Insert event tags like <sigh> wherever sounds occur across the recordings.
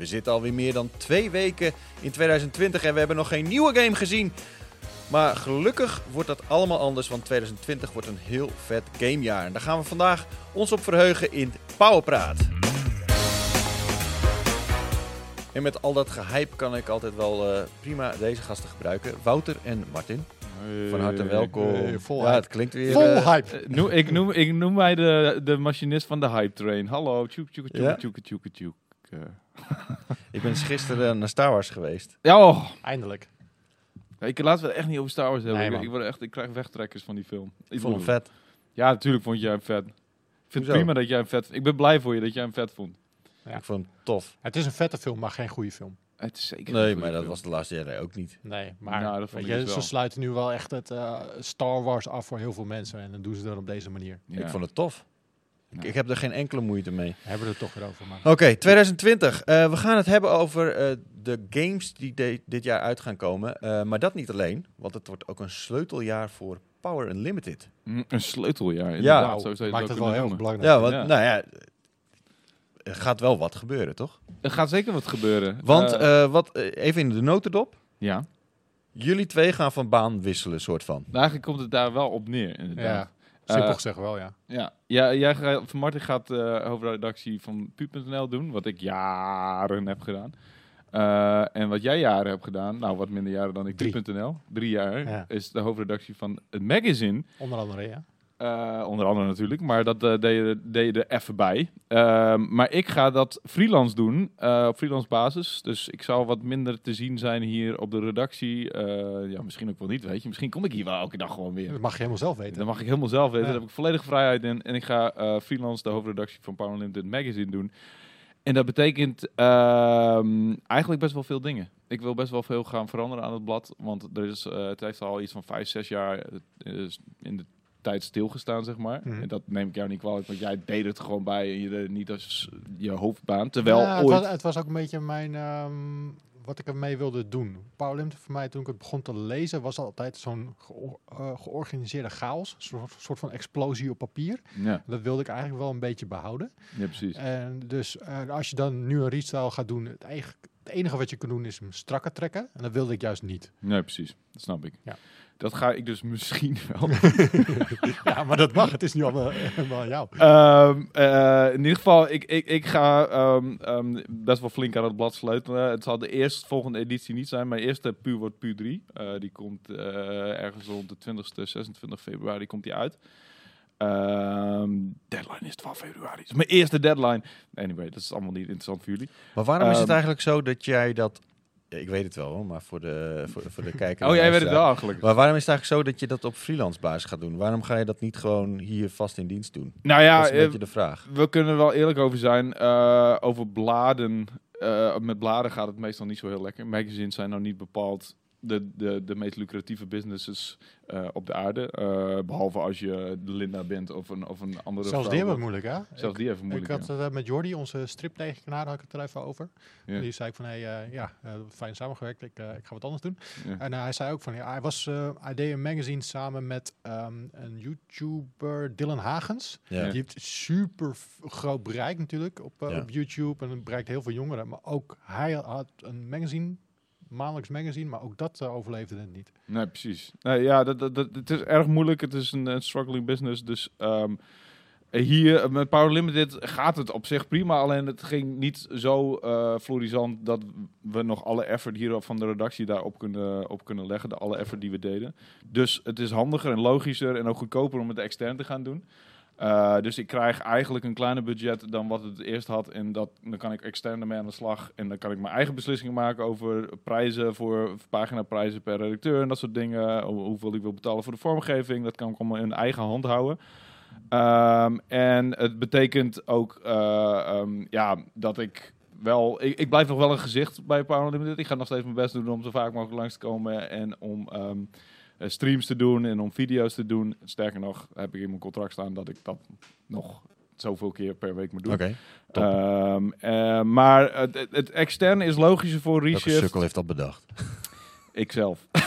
We zitten alweer meer dan twee weken in 2020 en we hebben nog geen nieuwe game gezien. Maar gelukkig wordt dat allemaal anders, want 2020 wordt een heel vet gamejaar. En daar gaan we vandaag ons op verheugen in Powerpraat. En met al dat gehype kan ik altijd wel eh, prima deze gasten gebruiken. Wouter en Martin, van harte welkom. hey, vol ja, hype. het klinkt weer... Vol eh, hype. Eh, noem- ik, noem, ik noem mij de, de machinist van de hype train. Hallo, tjoek, tjoek, tjoek, tjoek, tjoek. <laughs> Ik ben dus gisteren naar Star Wars geweest. Ja, oh. Eindelijk. ik laat het echt niet over Star Wars hebben. Nee, ik, ik, word echt, ik krijg wegtrekkers van die film. Ik vond hem vet. Ja, natuurlijk vond jij hem vet. Ik vind Hoezo? het prima dat jij hem vet Ik ben blij voor je dat jij hem vet vond. Ja. Ik vond hem tof. Het is een vette film, maar geen goede film. Het is zeker Nee, maar dat film. was de laatste jaren ook niet. Nee, maar Nou, dat vond je, dus ze sluiten nu wel echt het eh, Star Wars af voor heel veel mensen. En dan doen ze dat op deze manier. Ja. Ik vond het tof. Ik, Ja. ik heb er geen enkele moeite mee. Hebben we het toch weer over. Maar Oké, 2020. Eh, we gaan het hebben over eh, de games die de- dit jaar uit gaan komen. Eh, maar dat niet alleen, want het wordt ook een sleuteljaar voor Power Unlimited. Mm, Een sleuteljaar, inderdaad. zo zou je maakt het wel heel belangrijk. Ja, want Ja. nou ja, er gaat wel wat gebeuren, toch? Er gaat zeker wat gebeuren. Want wat, even in de notendop. ja, Jullie twee gaan van baan wisselen, soort van. Nou, eigenlijk komt het daar wel op neer, inderdaad. Ja, simpel Eh, gezegd wel, ja. Ja, ja jij gaat, van Martin gaat de hoofdredactie van pu.nl doen, wat ik jaren heb gedaan. Eh, en wat jij jaren hebt gedaan, nou wat minder jaren dan ik Drie. drie jaar, Ja. is de hoofdredactie van het magazine. Onder andere, ja. Eh, onder andere natuurlijk, maar dat eh, deed, je, deed je er even bij. Ehm, maar ik ga dat freelance doen, eh, op freelance basis. Dus ik zal wat minder te zien zijn hier op de redactie. Ja, misschien ook wel niet, weet je. Misschien kom ik hier wel elke dag gewoon weer. Dat mag je helemaal zelf weten. Dat mag ik helemaal zelf weten. Ja. Daar heb ik volledige vrijheid in. En ik ga freelance de hoofdredactie van Power Limited Magazine doen. En dat betekent ehm, eigenlijk best wel veel dingen. Ik wil best wel veel gaan veranderen aan het blad. Want er is, het heeft al iets van vijf, zes jaar in de tijd stilgestaan, zeg maar. Mhm. En dat neem ik jou niet kwalijk, want jij deed het gewoon bij en je niet als je hoofdbaan. Terwijl Ja, het, ooit... was, het was ook een beetje mijn, ehm, wat ik ermee wilde doen. Limited voor mij, toen ik het begon te lezen, was altijd zo'n eh, georganiseerde chaos. Een soort, soort van explosie op papier. Ja, Dat wilde ik eigenlijk wel een beetje behouden. ja, precies. En dus eh, als je dan nu een restyle gaat doen, het, eigen- het enige wat je kan doen is hem strakker trekken. En dat wilde ik juist niet. Nee, precies. Dat snap ik. Ja. Dat ga ik dus misschien <laughs> wel <laughs> ja, maar dat mag. Het is nu allemaal helemaal <laughs> aan jou. Ehm, eh, in ieder geval, ik, ik, ik ga ehm, ehm, best wel flink aan het blad sleutelen. Het zal de eerste volgende editie niet zijn. Mijn eerste puur wordt puur 3. Eh, die komt eh, ergens rond de 20ste, 26 februari komt die uit. Ehm, deadline is 12 februari. Dat is mijn eerste deadline. Anyway, dat is allemaal niet interessant voor jullie. Maar waarom is het eigenlijk zo dat jij dat... Ja, ik weet het wel, hoor, maar voor de, voor, voor de kijker... <laughs> Oh, jij weet het wel eigenlijk. Maar waarom is het eigenlijk zo dat je dat op freelance basis gaat doen? Waarom ga je dat niet gewoon hier vast in dienst doen? Nou ja, dat is een eh, beetje de vraag. we kunnen er wel eerlijk over zijn. Eh, over bladen. eh, met bladen gaat het meestal niet zo heel lekker. Magazines zijn nou niet bepaald de, de, de meest lucratieve businesses eh, op de aarde. Eh, behalve als je de Linda bent of een, of een andere Zelfs vrouw. die hebben het moeilijk, hè? Zelfs die even Ik moeilijk. had ja. het eh, met Jordi, onze striptekenaar, had ik het er even over. Ja. Die zei ik van, hey, eh, ja, fijn samengewerkt, ik, eh, ik ga wat anders doen. Ja. En hij zei ook van, ja, hij, was, eh, hij deed een magazine samen met ehm, een YouTuber, Dylan Hagens. Die heeft super groot bereik natuurlijk op, op YouTube en het bereikt heel veel jongeren. Maar ook hij had een magazine, maandelijks magazine, maar ook dat eh, overleefde het niet. Nee, precies. Nee, ja, dat, dat, het is erg moeilijk. Het is een, struggling business. Dus ehm, hier eh, met Power Limited gaat het op zich prima. Alleen het ging niet zo eh florisant dat we nog alle effort hier van de redactie daarop kunnen, op kunnen leggen. De alle effort die we deden. Dus het is handiger en logischer en ook goedkoper om het extern te gaan doen. Eh, dus ik krijg eigenlijk een kleiner budget dan wat het eerst had. En dat, dan kan ik extern ermee aan de slag. En dan kan ik mijn eigen beslissingen maken over prijzen voor paginaprijzen per redacteur en dat soort dingen. Hoe- Hoeveel ik wil betalen voor de vormgeving. Dat kan ik allemaal in eigen hand houden. Ehm, en het betekent ook eh, ehm, ja, dat ik wel... Ik, blijf nog wel een gezicht bij Power Limited. Ik ga nog steeds mijn best doen om zo vaak mogelijk langs te komen. En om ehm, eh, streams te doen en om video's te doen. Sterker nog, heb ik in mijn contract staan dat ik dat nog zoveel keer per week moet doen. Oké. Ehm, eh, maar het, het, externe is logischer voor Welke Reshift. sukkel heeft dat bedacht? <laughs> Ikzelf. <laughs>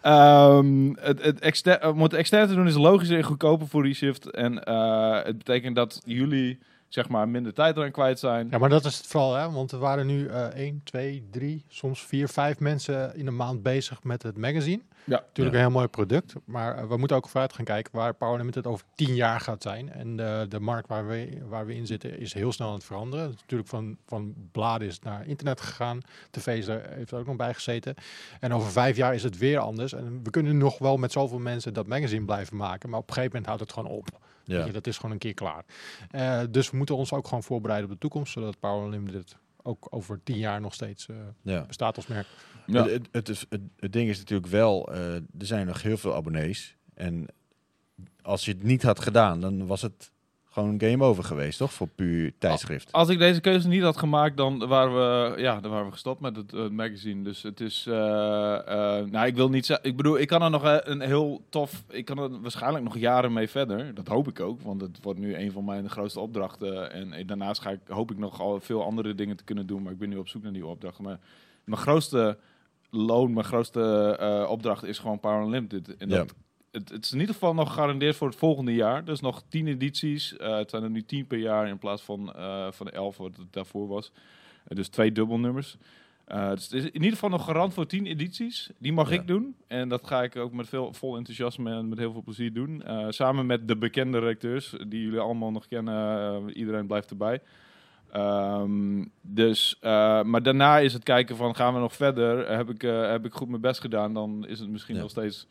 Ehm, het, het exter om het extern te doen is logischer en goedkoper voor Reshift. En eh, het betekent dat jullie zeg maar minder tijd eraan kwijt zijn. Ja, maar dat is het vooral, hè? want er waren nu eh 1, 2, 3, soms 4, 5 mensen in de maand bezig met het magazine. Ja. Natuurlijk Ja. een heel mooi product, maar eh, we moeten ook vooruit gaan kijken waar Power Limited over 10 jaar gaat zijn. En de, de markt waar we, waar we in zitten is heel snel aan het veranderen. Het is natuurlijk van, van bladen is naar internet gegaan, tv is er, heeft er ook nog bij gezeten. En over vijf jaar is het weer anders. En we kunnen nog wel met zoveel mensen dat magazine blijven maken, maar op een gegeven moment houdt het gewoon op. Weet Ja. je, dat is gewoon een keer klaar. Eh, dus we moeten ons ook gewoon voorbereiden op de toekomst, zodat Power Limited ook over tien jaar nog steeds eh, Ja. bestaat als merk. Ja. Het, het, het, is- het, het ding is natuurlijk wel, eh, er zijn nog heel veel abonnees. En als je het niet had gedaan, dan was het gewoon game over geweest, toch? Voor puur tijdschrift. Als ik deze keuze niet had gemaakt, dan waren we, ja, dan waren we gestopt met het magazine. Dus het is, eh, eh, nou, ik wil niet zeggen, ik bedoel, ik kan er nog eh, een heel tof, ik kan er waarschijnlijk nog jaren mee verder. Dat hoop ik ook, want het wordt nu een van mijn grootste opdrachten. En daarnaast ga ik, hoop ik nog al veel andere dingen te kunnen doen, maar ik ben nu op zoek naar nieuwe opdrachten. Maar mijn grootste loon, mijn grootste opdracht is gewoon Power Unlimited. En Ja. Het, het is in ieder geval nog gegarandeerd voor het volgende jaar. Dus nog tien edities. Eh, het zijn er nu tien per jaar in plaats van, eh, van de elf wat het daarvoor was. Eh, dus twee dubbelnummers. Dus het is in ieder geval nog garant voor tien edities. Die mag Ja. ik doen. En dat ga ik ook met veel vol enthousiasme en met heel veel plezier doen. Samen met de bekende redacteurs, die jullie allemaal nog kennen. Iedereen blijft erbij. Ehm, dus, maar daarna is het kijken van gaan we nog verder? Heb ik, heb ik goed mijn best gedaan? Dan is het misschien Ja. nog steeds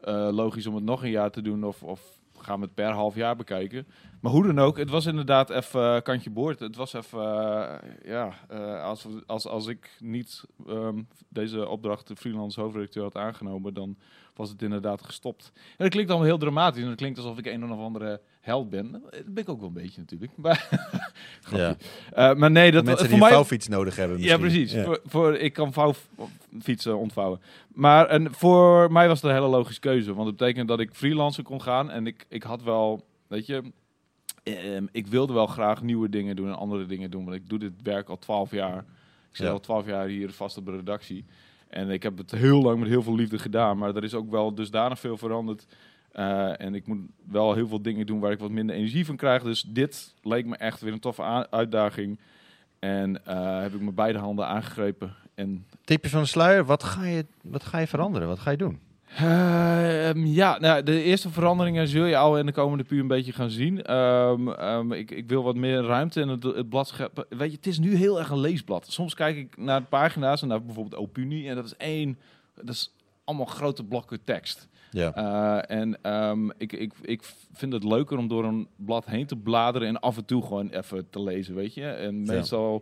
eh, logisch om het nog een jaar te doen. Of, of gaan we het per half jaar bekijken. Maar hoe dan ook, het was inderdaad even eh, kantje boord. Het was even, eh, ja, als, als, als ik niet ehm, deze opdracht de freelance hoofdredacteur had aangenomen, dan was het inderdaad gestopt. En dat klinkt allemaal heel dramatisch en het klinkt alsof ik een of andere held ben. Dat ben ik ook wel een beetje natuurlijk. Maar, <laughs> ja. Eh, maar nee, dat Mensen voor die een mij vouwfiets nodig hebben ja, misschien. precies. Ja. Voor, voor, ik kan vouwfietsen ontvouwen. Maar en voor mij was het een hele logische keuze. Want het betekent dat ik freelancer kon gaan. En ik, ik had wel, weet je... ehm, ik wilde wel graag nieuwe dingen doen en andere dingen doen. Want ik doe dit werk al twaalf jaar. Ik zit Ja. al twaalf jaar hier vast op de redactie. En ik heb het heel lang met heel veel liefde gedaan. Maar er is ook wel dusdanig veel veranderd. Eh, en ik moet wel heel veel dingen doen waar ik wat minder energie van krijg. Dus dit leek me echt weer een toffe uitdaging. En eh, heb ik met beide handen aangegrepen. En Tipje van de sluier, wat ga, je, wat ga je veranderen? Wat ga je doen? Ehm, ja, nou, de eerste veranderingen zul je al in de komende puur een beetje gaan zien. Ehm, ehm, ik, ik wil wat meer ruimte in het, het blad. Weet je, het is nu heel erg een leesblad. Soms kijk ik naar de pagina's en naar bijvoorbeeld Opinie. En dat is één, dat is allemaal grote blokken tekst. Ja. Eh, en ik, ik, ik vind het leuker om door een blad heen te bladeren en af en toe gewoon even te lezen, weet je. En Ja.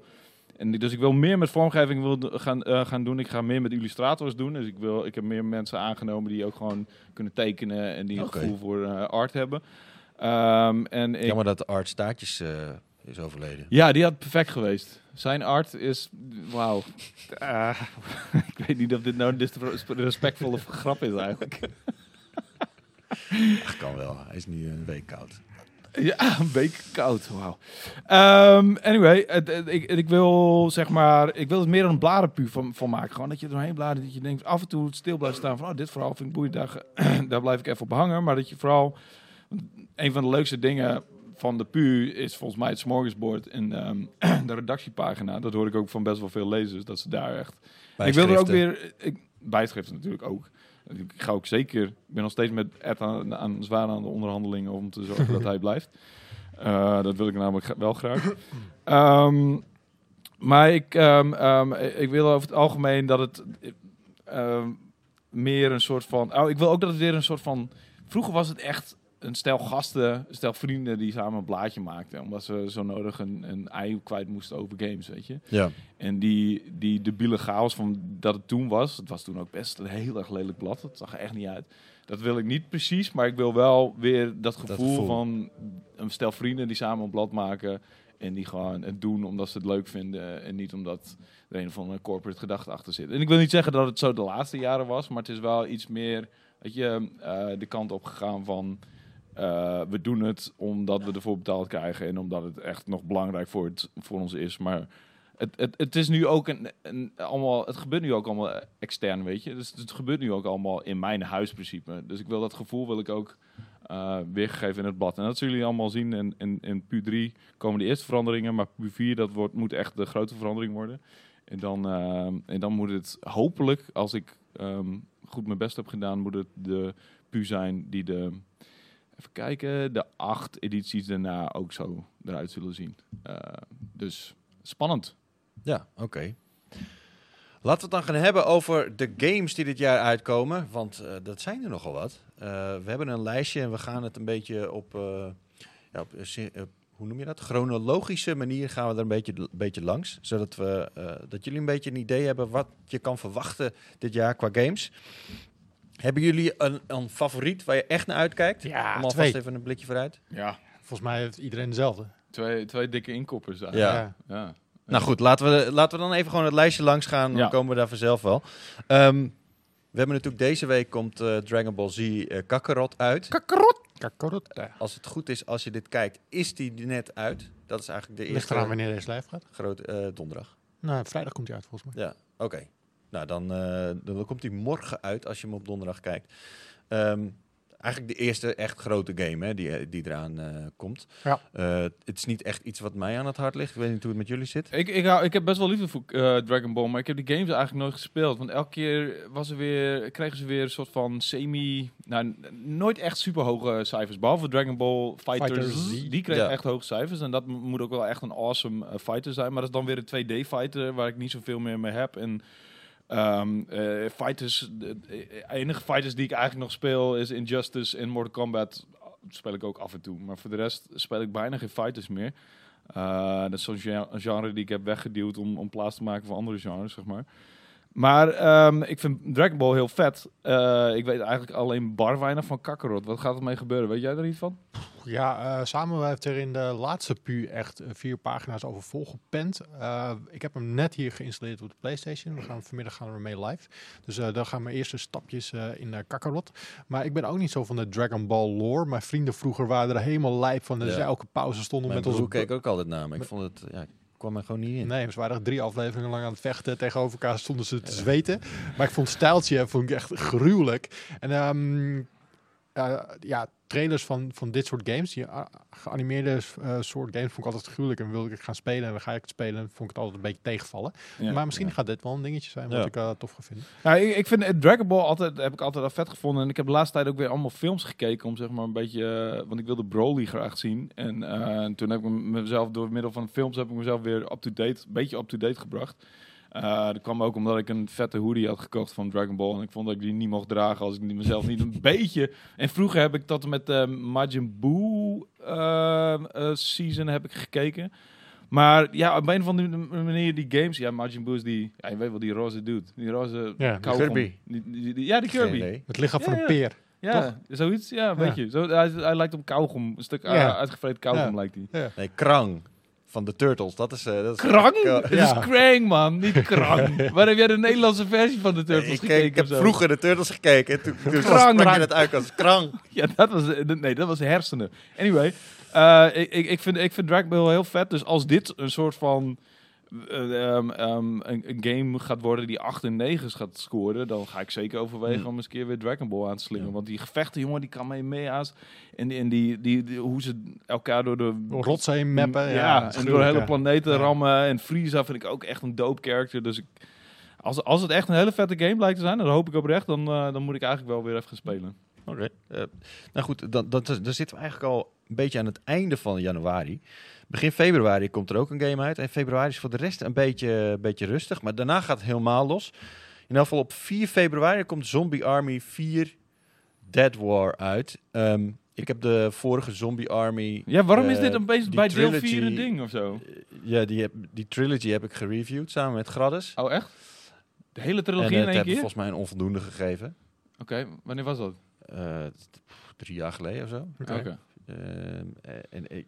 En dus ik wil meer met vormgeving wil gaan, eh, gaan doen. Ik ga meer met illustrators doen. Dus ik, wil, ik heb meer mensen aangenomen die ook gewoon kunnen tekenen en die een gevoel voor eh, art hebben. Ehm, en ik, Jammer dat Art Staartjes eh, is overleden. ja, die had perfect geweest. Zijn art is, wauw. <laughs> Ik weet niet of dit nou een disrespectvolle grap is eigenlijk. Ach, kan wel. Hij is nu een week koud. Ja, <laughs> een week koud. Wauw. Ehm, anyway, het, het- ik, ik wil zeg maar, ik wil het meer een bladenpuur van, van maken. Gewoon dat je er doorheen bladert, dat je denkt af en toe stil blijft staan van, oh, dit verhaal vind ik boeiend, daar, <clears throat> blijf ik even op hangen. Maar dat je vooral, een van de leukste dingen van de pu is volgens mij het smorgasbord en ehm, <clears throat> de redactiepagina. Dat hoor ik ook van best wel veel lezers, dat ze daar echt ik wil er ook weer. Ik, bijschriften natuurlijk ook. Ik ga ook zeker. Ik ben nog steeds met Ed aan, aan zwaar aan de onderhandelingen om te zorgen dat hij blijft. Eh, dat wil ik namelijk wel graag. Ehm, maar ik, ehm, ehm, ik wil over het algemeen dat het meer een soort van. Oh, ik wil ook dat het weer een soort van. Vroeger was het echt een stel gasten, een stel vrienden die samen een blaadje maakten. Omdat ze zo nodig een, een ei kwijt moesten over games, weet je. Ja. En die, die debiele chaos van dat het toen was, het was toen ook best een heel erg lelijk blad. Het zag er echt niet uit. Dat wil ik niet precies, maar ik wil wel weer dat gevoel, gevoel. van een stel vrienden die samen een blad maken. En die gewoon het doen omdat ze het leuk vinden. En niet omdat er een of andere corporate gedachte achter zit. En ik wil niet zeggen dat het zo de laatste jaren was, maar het is wel iets meer, weet je, eh, de kant op gegaan van... eh, we doen het omdat we ervoor betaald krijgen en omdat het echt nog belangrijk voor, het, voor ons is. Maar het, het, het is nu ook een, een, allemaal, het gebeurt nu ook allemaal extern, weet je. Dus het gebeurt nu ook allemaal in mijn huisprincipe. Dus ik wil dat gevoel wil ik ook eh, weergegeven in het blad. En dat zullen jullie allemaal zien. In, in, in Q3 komen de eerste veranderingen, maar Q4 dat wordt, moet echt de grote verandering worden. En dan, eh, en dan moet het hopelijk, als ik ehm, goed mijn best heb gedaan, moet het de Pu zijn die de, even kijken, de acht edities daarna ook zo eruit zullen zien. Eh, dus spannend. Ja, oké. Laten we het dan gaan hebben over de games die dit jaar uitkomen. Want eh, dat zijn er nogal wat. Eh, we hebben een lijstje en we gaan het een beetje op, ja, hoe noem je dat? Chronologische manier gaan we er een beetje, een beetje langs. Zodat we, dat jullie een beetje een idee hebben wat je kan verwachten dit jaar qua games. Hebben jullie een, een favoriet waar je echt naar uitkijkt? Ja, Om alvast twee. even een blikje vooruit. Ja, Volgens mij heeft iedereen dezelfde. twee, twee dikke inkoppers. Ja. eigenlijk. ja. Nou goed, laten we, laten we dan even gewoon het lijstje langs gaan. Dan Ja. komen we daar vanzelf wel. Ehm, we hebben natuurlijk deze week komt eh, Dragon Ball Z eh, Kakarot uit. Kakarot! Kakarot. Ja. Als het goed is, als je dit kijkt, is die net uit. Dat is eigenlijk de Ligt eerste eraan wanneer deze live gaat. grote eh, donderdag. Nou, vrijdag komt hij uit volgens mij. Ja, oké. Nou, dan, eh, dan komt hij morgen uit als je hem op donderdag kijkt. Ehm, eigenlijk de eerste echt grote game hè, die, die eraan eh, komt. Ja. Eh, het is niet echt iets wat mij aan het hart ligt. Ik weet niet hoe het met jullie zit. Ik, ik, hou, ik heb best wel liefde voor eh, Dragon Ball, maar ik heb die games eigenlijk nooit gespeeld. Want elke keer was er weer, kregen ze weer een soort van semi... Nou, nooit echt super hoge cijfers. Behalve Dragon Ball Fighters, Fighters Z. die kregen Ja. echt hoge cijfers. En dat moet ook wel echt een awesome fighter zijn. Maar dat is dan weer een 2D-fighter waar ik niet zoveel meer mee heb. En ehm, eh, fighters, de, de enige fighters die ik eigenlijk nog speel is Injustice en Mortal Kombat. Speel ik ook af en toe. Maar voor de rest speel ik bijna geen fighters meer. Eh, dat is zo'n genre die ik heb weggeduwd om, om plaats te maken voor andere genres, zeg maar. Maar ehm, ik vind Dragon Ball heel vet. Eh, ik weet eigenlijk alleen bar weinig van Kakarot. Wat gaat er mee gebeuren? Weet jij er iets van? Ja, eh, samen heeft er in de laatste pu echt eh, vier pagina's over volgepend. Eh, ik heb hem net hier geïnstalleerd op de PlayStation. We gaan vanmiddag gaan we ermee live. Dus eh dan gaan mijn eerste stapjes eh, in uh, Kakarot. Maar ik ben ook niet zo van de Dragon Ball lore. Mijn vrienden vroeger waren er helemaal lijp van. Dus Ja. elke pauze stonden Mijn met onze broer keek ook altijd naar me. Ik vond het, ja, ik kwam er gewoon niet in. Nee, ze waren drie afleveringen lang aan het vechten. Tegenover elkaar stonden ze te zweten. Maar ik vond het stijltje vond ik echt gruwelijk. En ehm, eh, ja, trailers van, van dit soort games, die ah, geanimeerde eh, soort games, vond ik altijd gruwelijk. En wilde ik gaan spelen en dan ga ik het spelen. En vond ik het altijd een beetje tegenvallen. Ja. maar misschien gaat dit wel een dingetje zijn wat Ja. ik eh, tof ga vinden. Nou, ik, ik vind Dragon Ball altijd, heb ik altijd al vet gevonden. En ik heb de laatste tijd ook weer allemaal films gekeken om zeg maar een beetje... want ik wilde Broly graag zien. En eh, toen heb ik mezelf door middel van films heb ik mezelf weer up-to-date, een beetje up-to-date gebracht. Eh, dat kwam ook omdat ik een vette hoodie had gekocht van Dragon Ball. En ik vond dat ik die niet mocht dragen als ik die mezelf niet een <laughs> beetje... En vroeger heb ik tot met de Majin Buu eh, eh, season heb ik gekeken. Maar ja, op een of andere manier die games... Ja, Majin Buu is die... Ja, je weet wel, die roze dude. Die roze Ja, die. Kirby. Die- die- die- ja, die Kirby. Het lichaam Ja, van ja. een peer. Ja, zoiets. Ja, Ja. beetje. Zo, hij, hij lijkt op kauwgom. Een stuk uh, uitgevreten kauwgom Ja. lijkt hij. Nee, Krang van de Turtles. Dat is... eh, dat is Krang? Het Ja. is Krang, man. Niet Krang. <laughs> Waar heb jij de Nederlandse versie van de Turtles ik, gekeken? ik heb vroeger de Turtles gekeken. En toen, toen Krang. sprak je het uit als Krang. <laughs> Ja, dat was, eh, nee, dat was hersenen. Anyway, eh, ik, ik, ik, vind, ik vind Dragon Ball heel vet. Dus als dit een soort van eh, ehm, ehm, een, een game gaat worden die 8 en 9 gaat scoren, dan ga ik zeker overwegen Hmm. om eens een keer weer Dragon Ball aan te slingen. Ja. Want die gevechten, jongen, die kan mee mee aan. En, en die, die, die- hoe ze elkaar door de Rotsen heen mappen. Ja, Ja, en door hele planeten Ja. rammen. En Frieza vind ik ook echt een dope character. Dus ik, als, als het echt een hele vette game blijkt te zijn, dan hoop ik oprecht, dan, eh, dan moet ik eigenlijk wel weer even gaan spelen. Oké. Eh, nou goed, dan, dan, dan zitten we eigenlijk al een beetje aan het einde van januari. Begin februari komt er ook een game uit. En februari is voor de rest een beetje, een beetje rustig. Maar daarna gaat het helemaal los. In ieder geval op 4 februari komt Zombie Army 4 Dead War uit. Ehm, ik heb de vorige Zombie Army... Ja, waarom is eh, dit een beetje bij deel trilogy- 4 een ding of zo? eh, ja, die, heb, die trilogy heb ik gereviewd samen met Graddes. Oh, echt? De hele en trilogie eh, in het één keer? volgens mij een onvoldoende gegeven. Oké, wanneer was dat? Eh, drie jaar geleden of zo. Oké. Ehm, eh, en ik,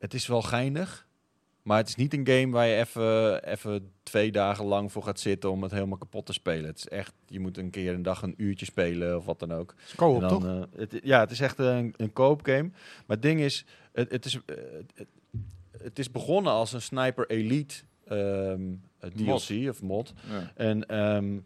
het is wel geinig, maar het is niet een game waar je even, even twee dagen lang voor gaat zitten om het helemaal kapot te spelen. Het is echt, je moet een keer een dag een uurtje spelen of wat dan ook. Het is co-op, En dan, toch? eh, het, ja, het is echt een, een koop game. Maar het ding is, het, het is, eh, het, het is begonnen als een Sniper Elite ehm, eh, Mod. DLC of mod. Ja. En ehm,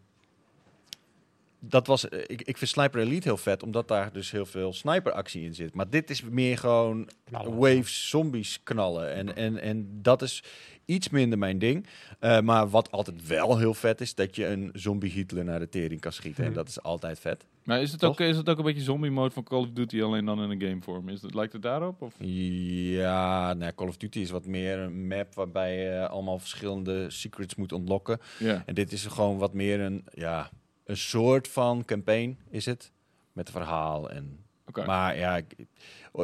dat was, eh, ik, ik vind Sniper Elite heel vet, omdat daar dus heel veel sniperactie in zit. Maar dit is meer gewoon Knallen. waves zombies knallen. En, en, en dat is iets minder mijn ding. Eh, maar wat altijd wel heel vet is, dat je een zombie Hitler naar de tering kan schieten. En Mhm. dat is altijd vet. Maar is het, Toch? ook, is het ook een beetje zombie mode van Call of Duty, alleen dan in een gamevorm? Is het, lijkt het daarop? Of? Ja, nou, Call of Duty is wat meer een map waarbij je allemaal verschillende secrets moet ontlokken. En dit is gewoon wat meer een, ja, een soort van campaign is het. Met verhaal en... Maar ja, ik,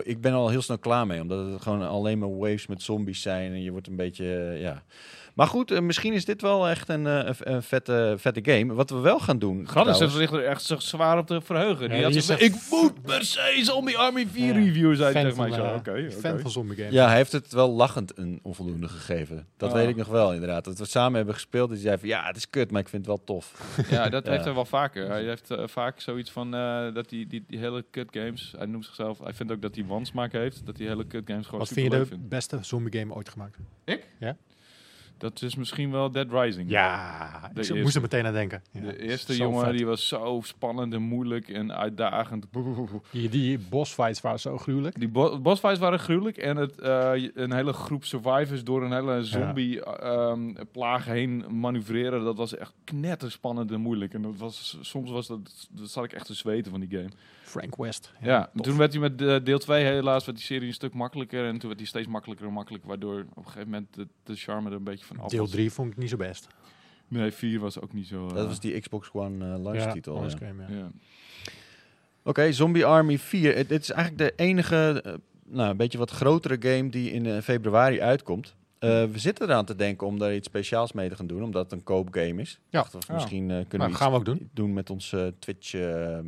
ik ben al heel snel klaar mee. Omdat het gewoon alleen maar waves met zombies zijn. En je wordt een beetje, ja... Maar goed, eh, misschien is dit wel echt een, eh, een, vette, vette game. Wat we wel gaan doen... Trouwens- ligt er echt zo zwaar op te verheugen. Die Ja, had echt- ik moet per se Zombie Army 4 Ja. review zijn fan Zo, oké. fan van zombie games. Ja, hij heeft het wel lachend een onvoldoende gegeven. Dat weet ik nog wel, inderdaad. Dat we samen hebben gespeeld. Dus hij zei van, ja, het is kut, maar ik vind het wel tof. Ja, dat <laughs> Ja. heeft hij wel vaker. Hij heeft eh, vaak zoiets van eh, dat die, die, die hele kut games. Hij noemt zichzelf. Hij vindt ook dat hij wansmaak heeft. Dat die hele kut games gewoon Wat super vind je leuk de vindt. beste zombie game ooit gemaakt? Dat is misschien wel Dead Rising. Ja, De ik eerste. moest er meteen aan denken. Ja, De eerste jongen vet. die was zo spannend en moeilijk en uitdagend. Die, die bossfights waren zo gruwelijk. Die bo bossfights waren gruwelijk en het, eh, een hele groep survivors door een hele zombie ehm, plaag heen manoeuvreren. Dat was echt knetterspannend en moeilijk. En dat was, soms was dat, dat zat ik echt te zweten van die game. Frank West. Ja, toen werd hij met eh, deel 2 helaas werd die serie een stuk makkelijker. En toen werd hij steeds makkelijker en makkelijker. Waardoor op een gegeven moment de, de charme er een beetje van af Deel was. 3 vond ik niet zo best. Nee, 4 was ook niet zo... eh, Dat was die Xbox One eh launch ja, titel. launch ja. game, ja. ja. Oké, Zombie Army 4. Het, het is eigenlijk de enige, eh, nou, een beetje wat grotere game die in eh, februari uitkomt. Eh, we zitten eraan te denken om daar iets speciaals mee te gaan doen, omdat het een koopgame is. Ja. Ja. Misschien eh, kunnen Nou, we gaan we ook doen. doen met onze Twitch eh, eh,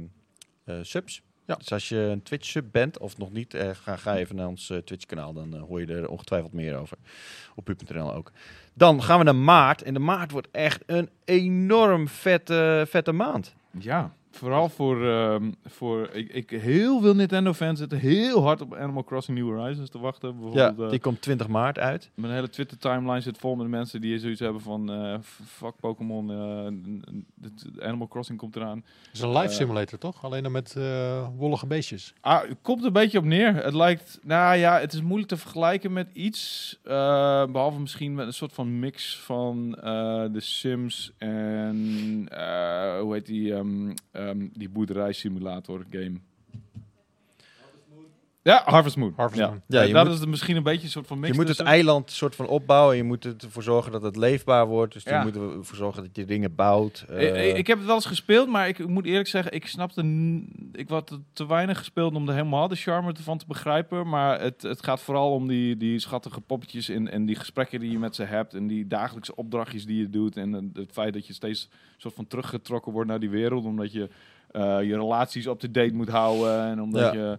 subs. Ja. Dus als je een Twitch sub bent of nog niet, eh, ga, ga even naar ons eh, Twitch kanaal. Dan eh, hoor je er ongetwijfeld meer over. Op pu.nl ook. Dan gaan we naar maart. En de maart wordt echt een enorm vette, vette maand. Ja, vooral voor, ehm, voor ik, ik, heel veel Nintendo-fans zitten heel hard op Animal Crossing New Horizons te wachten. Ja, Bijvoorbeeld, eh, die komt 20 maart uit. Mijn hele Twitter-timeline zit vol met mensen die zoiets hebben van... eh, fuck Pokémon, eh, Animal Crossing komt eraan. Het is een live simulator, toch? Alleen dan met eh, wollige beestjes. Ah, het komt een beetje op neer. Het lijkt... Nou ja, het is moeilijk te vergelijken met iets. eh, behalve misschien met een soort van mix van eh The Sims en... eh, hoe heet die... ehm ehm, die boerderijsimulator game. Ja, Harvest Moon. Harvest ja. Moon. Ja, Eh, je dat moet- is het misschien een beetje een soort van mix Je moet het eiland soort van opbouwen. Je moet ervoor zorgen dat het leefbaar wordt. Dus Ja. je moet ervoor zorgen dat je dingen bouwt. Eh, Eh, ik, ik heb het wel eens gespeeld, maar ik moet eerlijk zeggen, ik snapte... Ik had te- weinig gespeeld om er helemaal de charme ervan te begrijpen. Maar het, het gaat vooral om die, die schattige poppetjes en, en die gesprekken die je met ze hebt. En die dagelijkse opdrachtjes die je dout. En het feit dat je steeds soort van teruggetrokken wordt naar die wereld. Omdat je eh, je relaties up-to-date moet houden. En omdat Ja. je...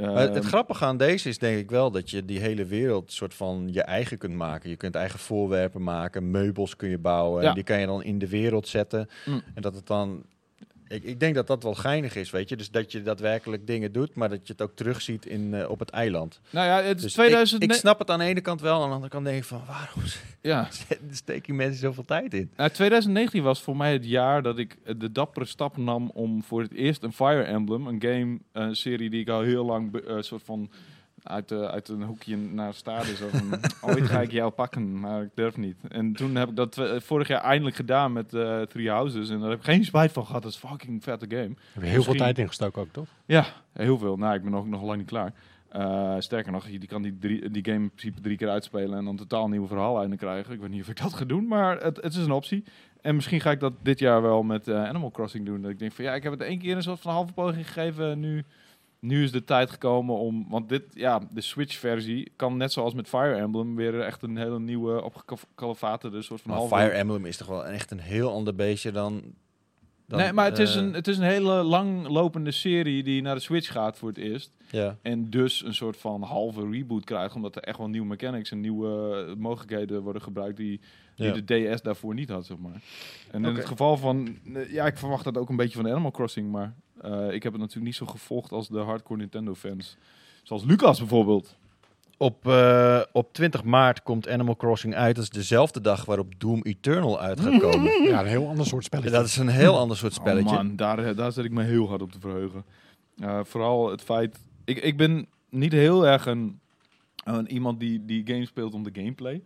Maar het grappige aan deze is denk ik wel dat je die hele wereld soort van je eigen kunt maken. Je kunt eigen voorwerpen maken, meubels kun je bouwen. Ja. En die kan je dan in de wereld zetten. Mm. En dat het dan... Ik, ik denk dat dat wel geinig is, weet je. Dus dat je daadwerkelijk dingen doet, maar dat je het ook terugziet in, eh, op het eiland. nou ja, het is Dus 2000... ik, ik snap het aan de ene kant wel, aan de andere kant denk ik van... waarom <laughs> ja. <laughs> steken mensen zoveel tijd in? Nou, 2019 was voor mij het jaar dat ik eh, de dappere stap nam om voor het eerst een Fire Emblem, een game, een serie die ik al heel lang be- eh, soort van uit, eh, uit een hoekje naar staarde. Zo van, <laughs> ooit ga ik jou pakken, maar ik durf niet. En toen heb ik dat eh, vorig jaar eindelijk gedaan met eh Three Houses en daar heb ik geen spijt van gehad. Dat is een fucking vette game. Heb je heel Misschien- veel tijd ingestoken ook, toch? Ja, heel veel. Nou, ik ben nog, nog lang niet klaar. Sterker nog, je die kan die, drie, die game in principe drie keer uitspelen en dan totaal nieuwe verhaaleinden krijgen. Ik weet niet of ik dat ga doen, maar het, het is een optie. En misschien ga ik dat dit jaar wel met Animal Crossing doen. Dat ik denk van ja, ik heb het één keer een soort van halve poging gegeven. en Nu, nu is de tijd gekomen om. Want dit, ja, de Switch-versie kan net zoals met Fire Emblem weer echt een hele nieuwe opgekalfaterde soort van Maar halve. Fire Emblem is toch wel echt een heel ander beestje dan... dan nee, maar het is, eh, een, het is een hele langlopende serie die naar de Switch gaat voor het eerst. Ja. En dus een soort van halve reboot krijgt. Omdat er echt wel nieuwe mechanics en nieuwe mogelijkheden worden gebruikt die, die Ja. de DS daarvoor niet had, zeg maar. En in het geval van... Ja, ik verwacht dat ook een beetje van Animal Crossing. Maar eh, ik heb het natuurlijk niet zo gevolgd als de hardcore Nintendo fans. Zoals Lucas bijvoorbeeld. Op, eh, op 20 maart komt Animal Crossing uit. Dat is dezelfde dag waarop Doom Eternal uit gaat komen. <laughs> Ja, een heel ander soort spelletje. dat is een heel ander soort spelletje. Oh man, daar, eh, daar zit ik me heel hard op te verheugen. Eh, vooral het feit... Ik, ik ben niet heel erg een, een iemand die, die games speelt om de gameplay.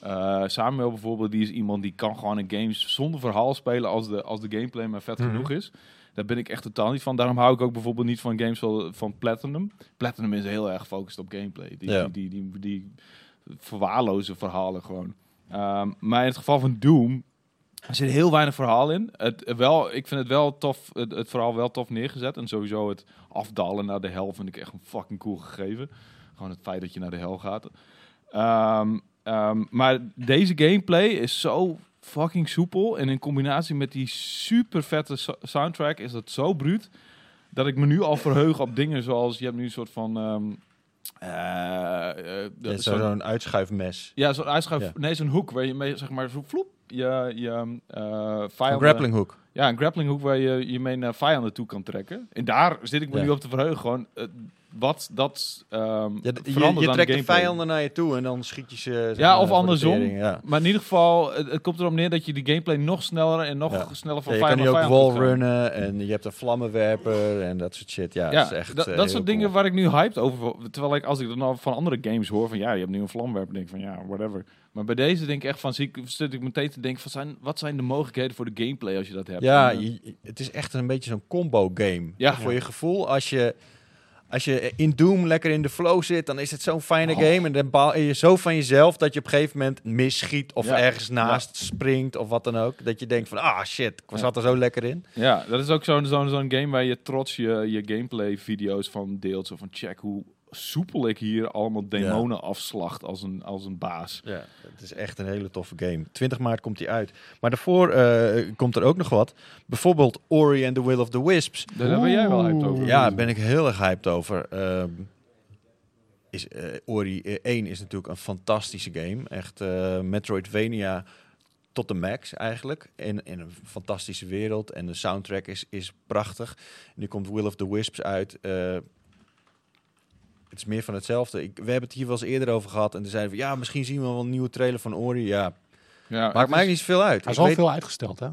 Eh, Samuel bijvoorbeeld, die is iemand die kan gewoon een games zonder verhaal spelen als de, als de gameplay maar vet Mhm. genoeg is. Daar ben ik echt totaal niet van. Daarom hou ik ook bijvoorbeeld niet van games van, van Platinum. Platinum is heel erg gefocust op gameplay. Die, Ja. die, die, die, die verwaarloze verhalen gewoon. Ehm, maar in het geval van Doom er zit heel weinig verhaal in. Het, wel, ik vind het wel tof, het, het verhaal wel tof neergezet. En sowieso het afdalen naar de hel vind ik echt een fucking cool gegeven. Gewoon het feit dat je naar de hel gaat. Ehm, ehm, maar deze gameplay is zo fucking soepel. En in combinatie met die super vette so- soundtrack is dat zo bruut. Dat ik me nu al verheug op dingen zoals... Je hebt nu een soort van... eh, Ja, zo'n- uitschuifmes. ja, zo'n uitschuif... Ja. Nee, zo'n hoek waar je mee, zeg maar, zo vloep... Je, je Een vijanden... grappling hook. Ja, een grappling hoek waar je je mee naar vijanden toe kan trekken. En daar zit ik me Ja. nu op te verheugen. Gewoon, wat dat ehm Ja, je, je de trekt de vijanden naar je toe en dan schiet je ze... Ja, of andersom. Ja. Maar in ieder geval, het, het komt erop neer dat je die gameplay nog sneller en nog Ja. sneller van Ja, je kan naar ook wallrunnen en je hebt een vlammenwerper en dat soort shit. Ja, Ja, dat is echt dat, eh, dat soort dingen waar ik nu hyped over... Terwijl ik, als ik dan al van andere games hoor van... Ja, je hebt nu een vlamwerper. denk van ja, whatever. Maar bij deze denk ik echt van... Zie ik, zit ik meteen te denken van... Zijn, wat zijn de mogelijkheden voor de gameplay als je dat hebt? Ja, En, eh, je- het is echt een beetje zo'n combo game. Ja. Voor je gevoel, als je, als je in Doom lekker in de flow zit, dan is het zo'n fijne Oh. game. En dan baal je zo van jezelf dat je op een gegeven moment misschiet of Ja. ergens naast springt of wat dan ook. Dat je denkt van, ah shit, ik Ja. zat er zo lekker in. Ja, dat is ook zo'n zo'n zo'n game waar je trots je, je gameplay video's van deelt. Zo van check hoe soepel ik hier allemaal demonen afslacht als een, als een baas. Ja, het is echt een hele toffe game. 20 maart komt die uit. Maar daarvoor eh, komt er ook nog wat. Bijvoorbeeld Ori and the Will of the Wisps. Daar ben jij wel hyped over. Ja, daar ben ik heel erg hyped over. Ehm, is, eh, Ori eh, 1 is natuurlijk een fantastische game. Echt eh, Metroidvania tot de max eigenlijk. In, in een fantastische wereld. En de soundtrack is, is prachtig. Nu komt Will of the Wisps uit. Eh, het is meer van hetzelfde. Ik, we hebben het hier wel eens eerder over gehad. En toen zeiden we, ja, misschien zien we wel een nieuwe trailer van Ori. Ja, Ja, maakt mij is- niet zoveel uit. Hij is al weet- veel uitgesteld, hè?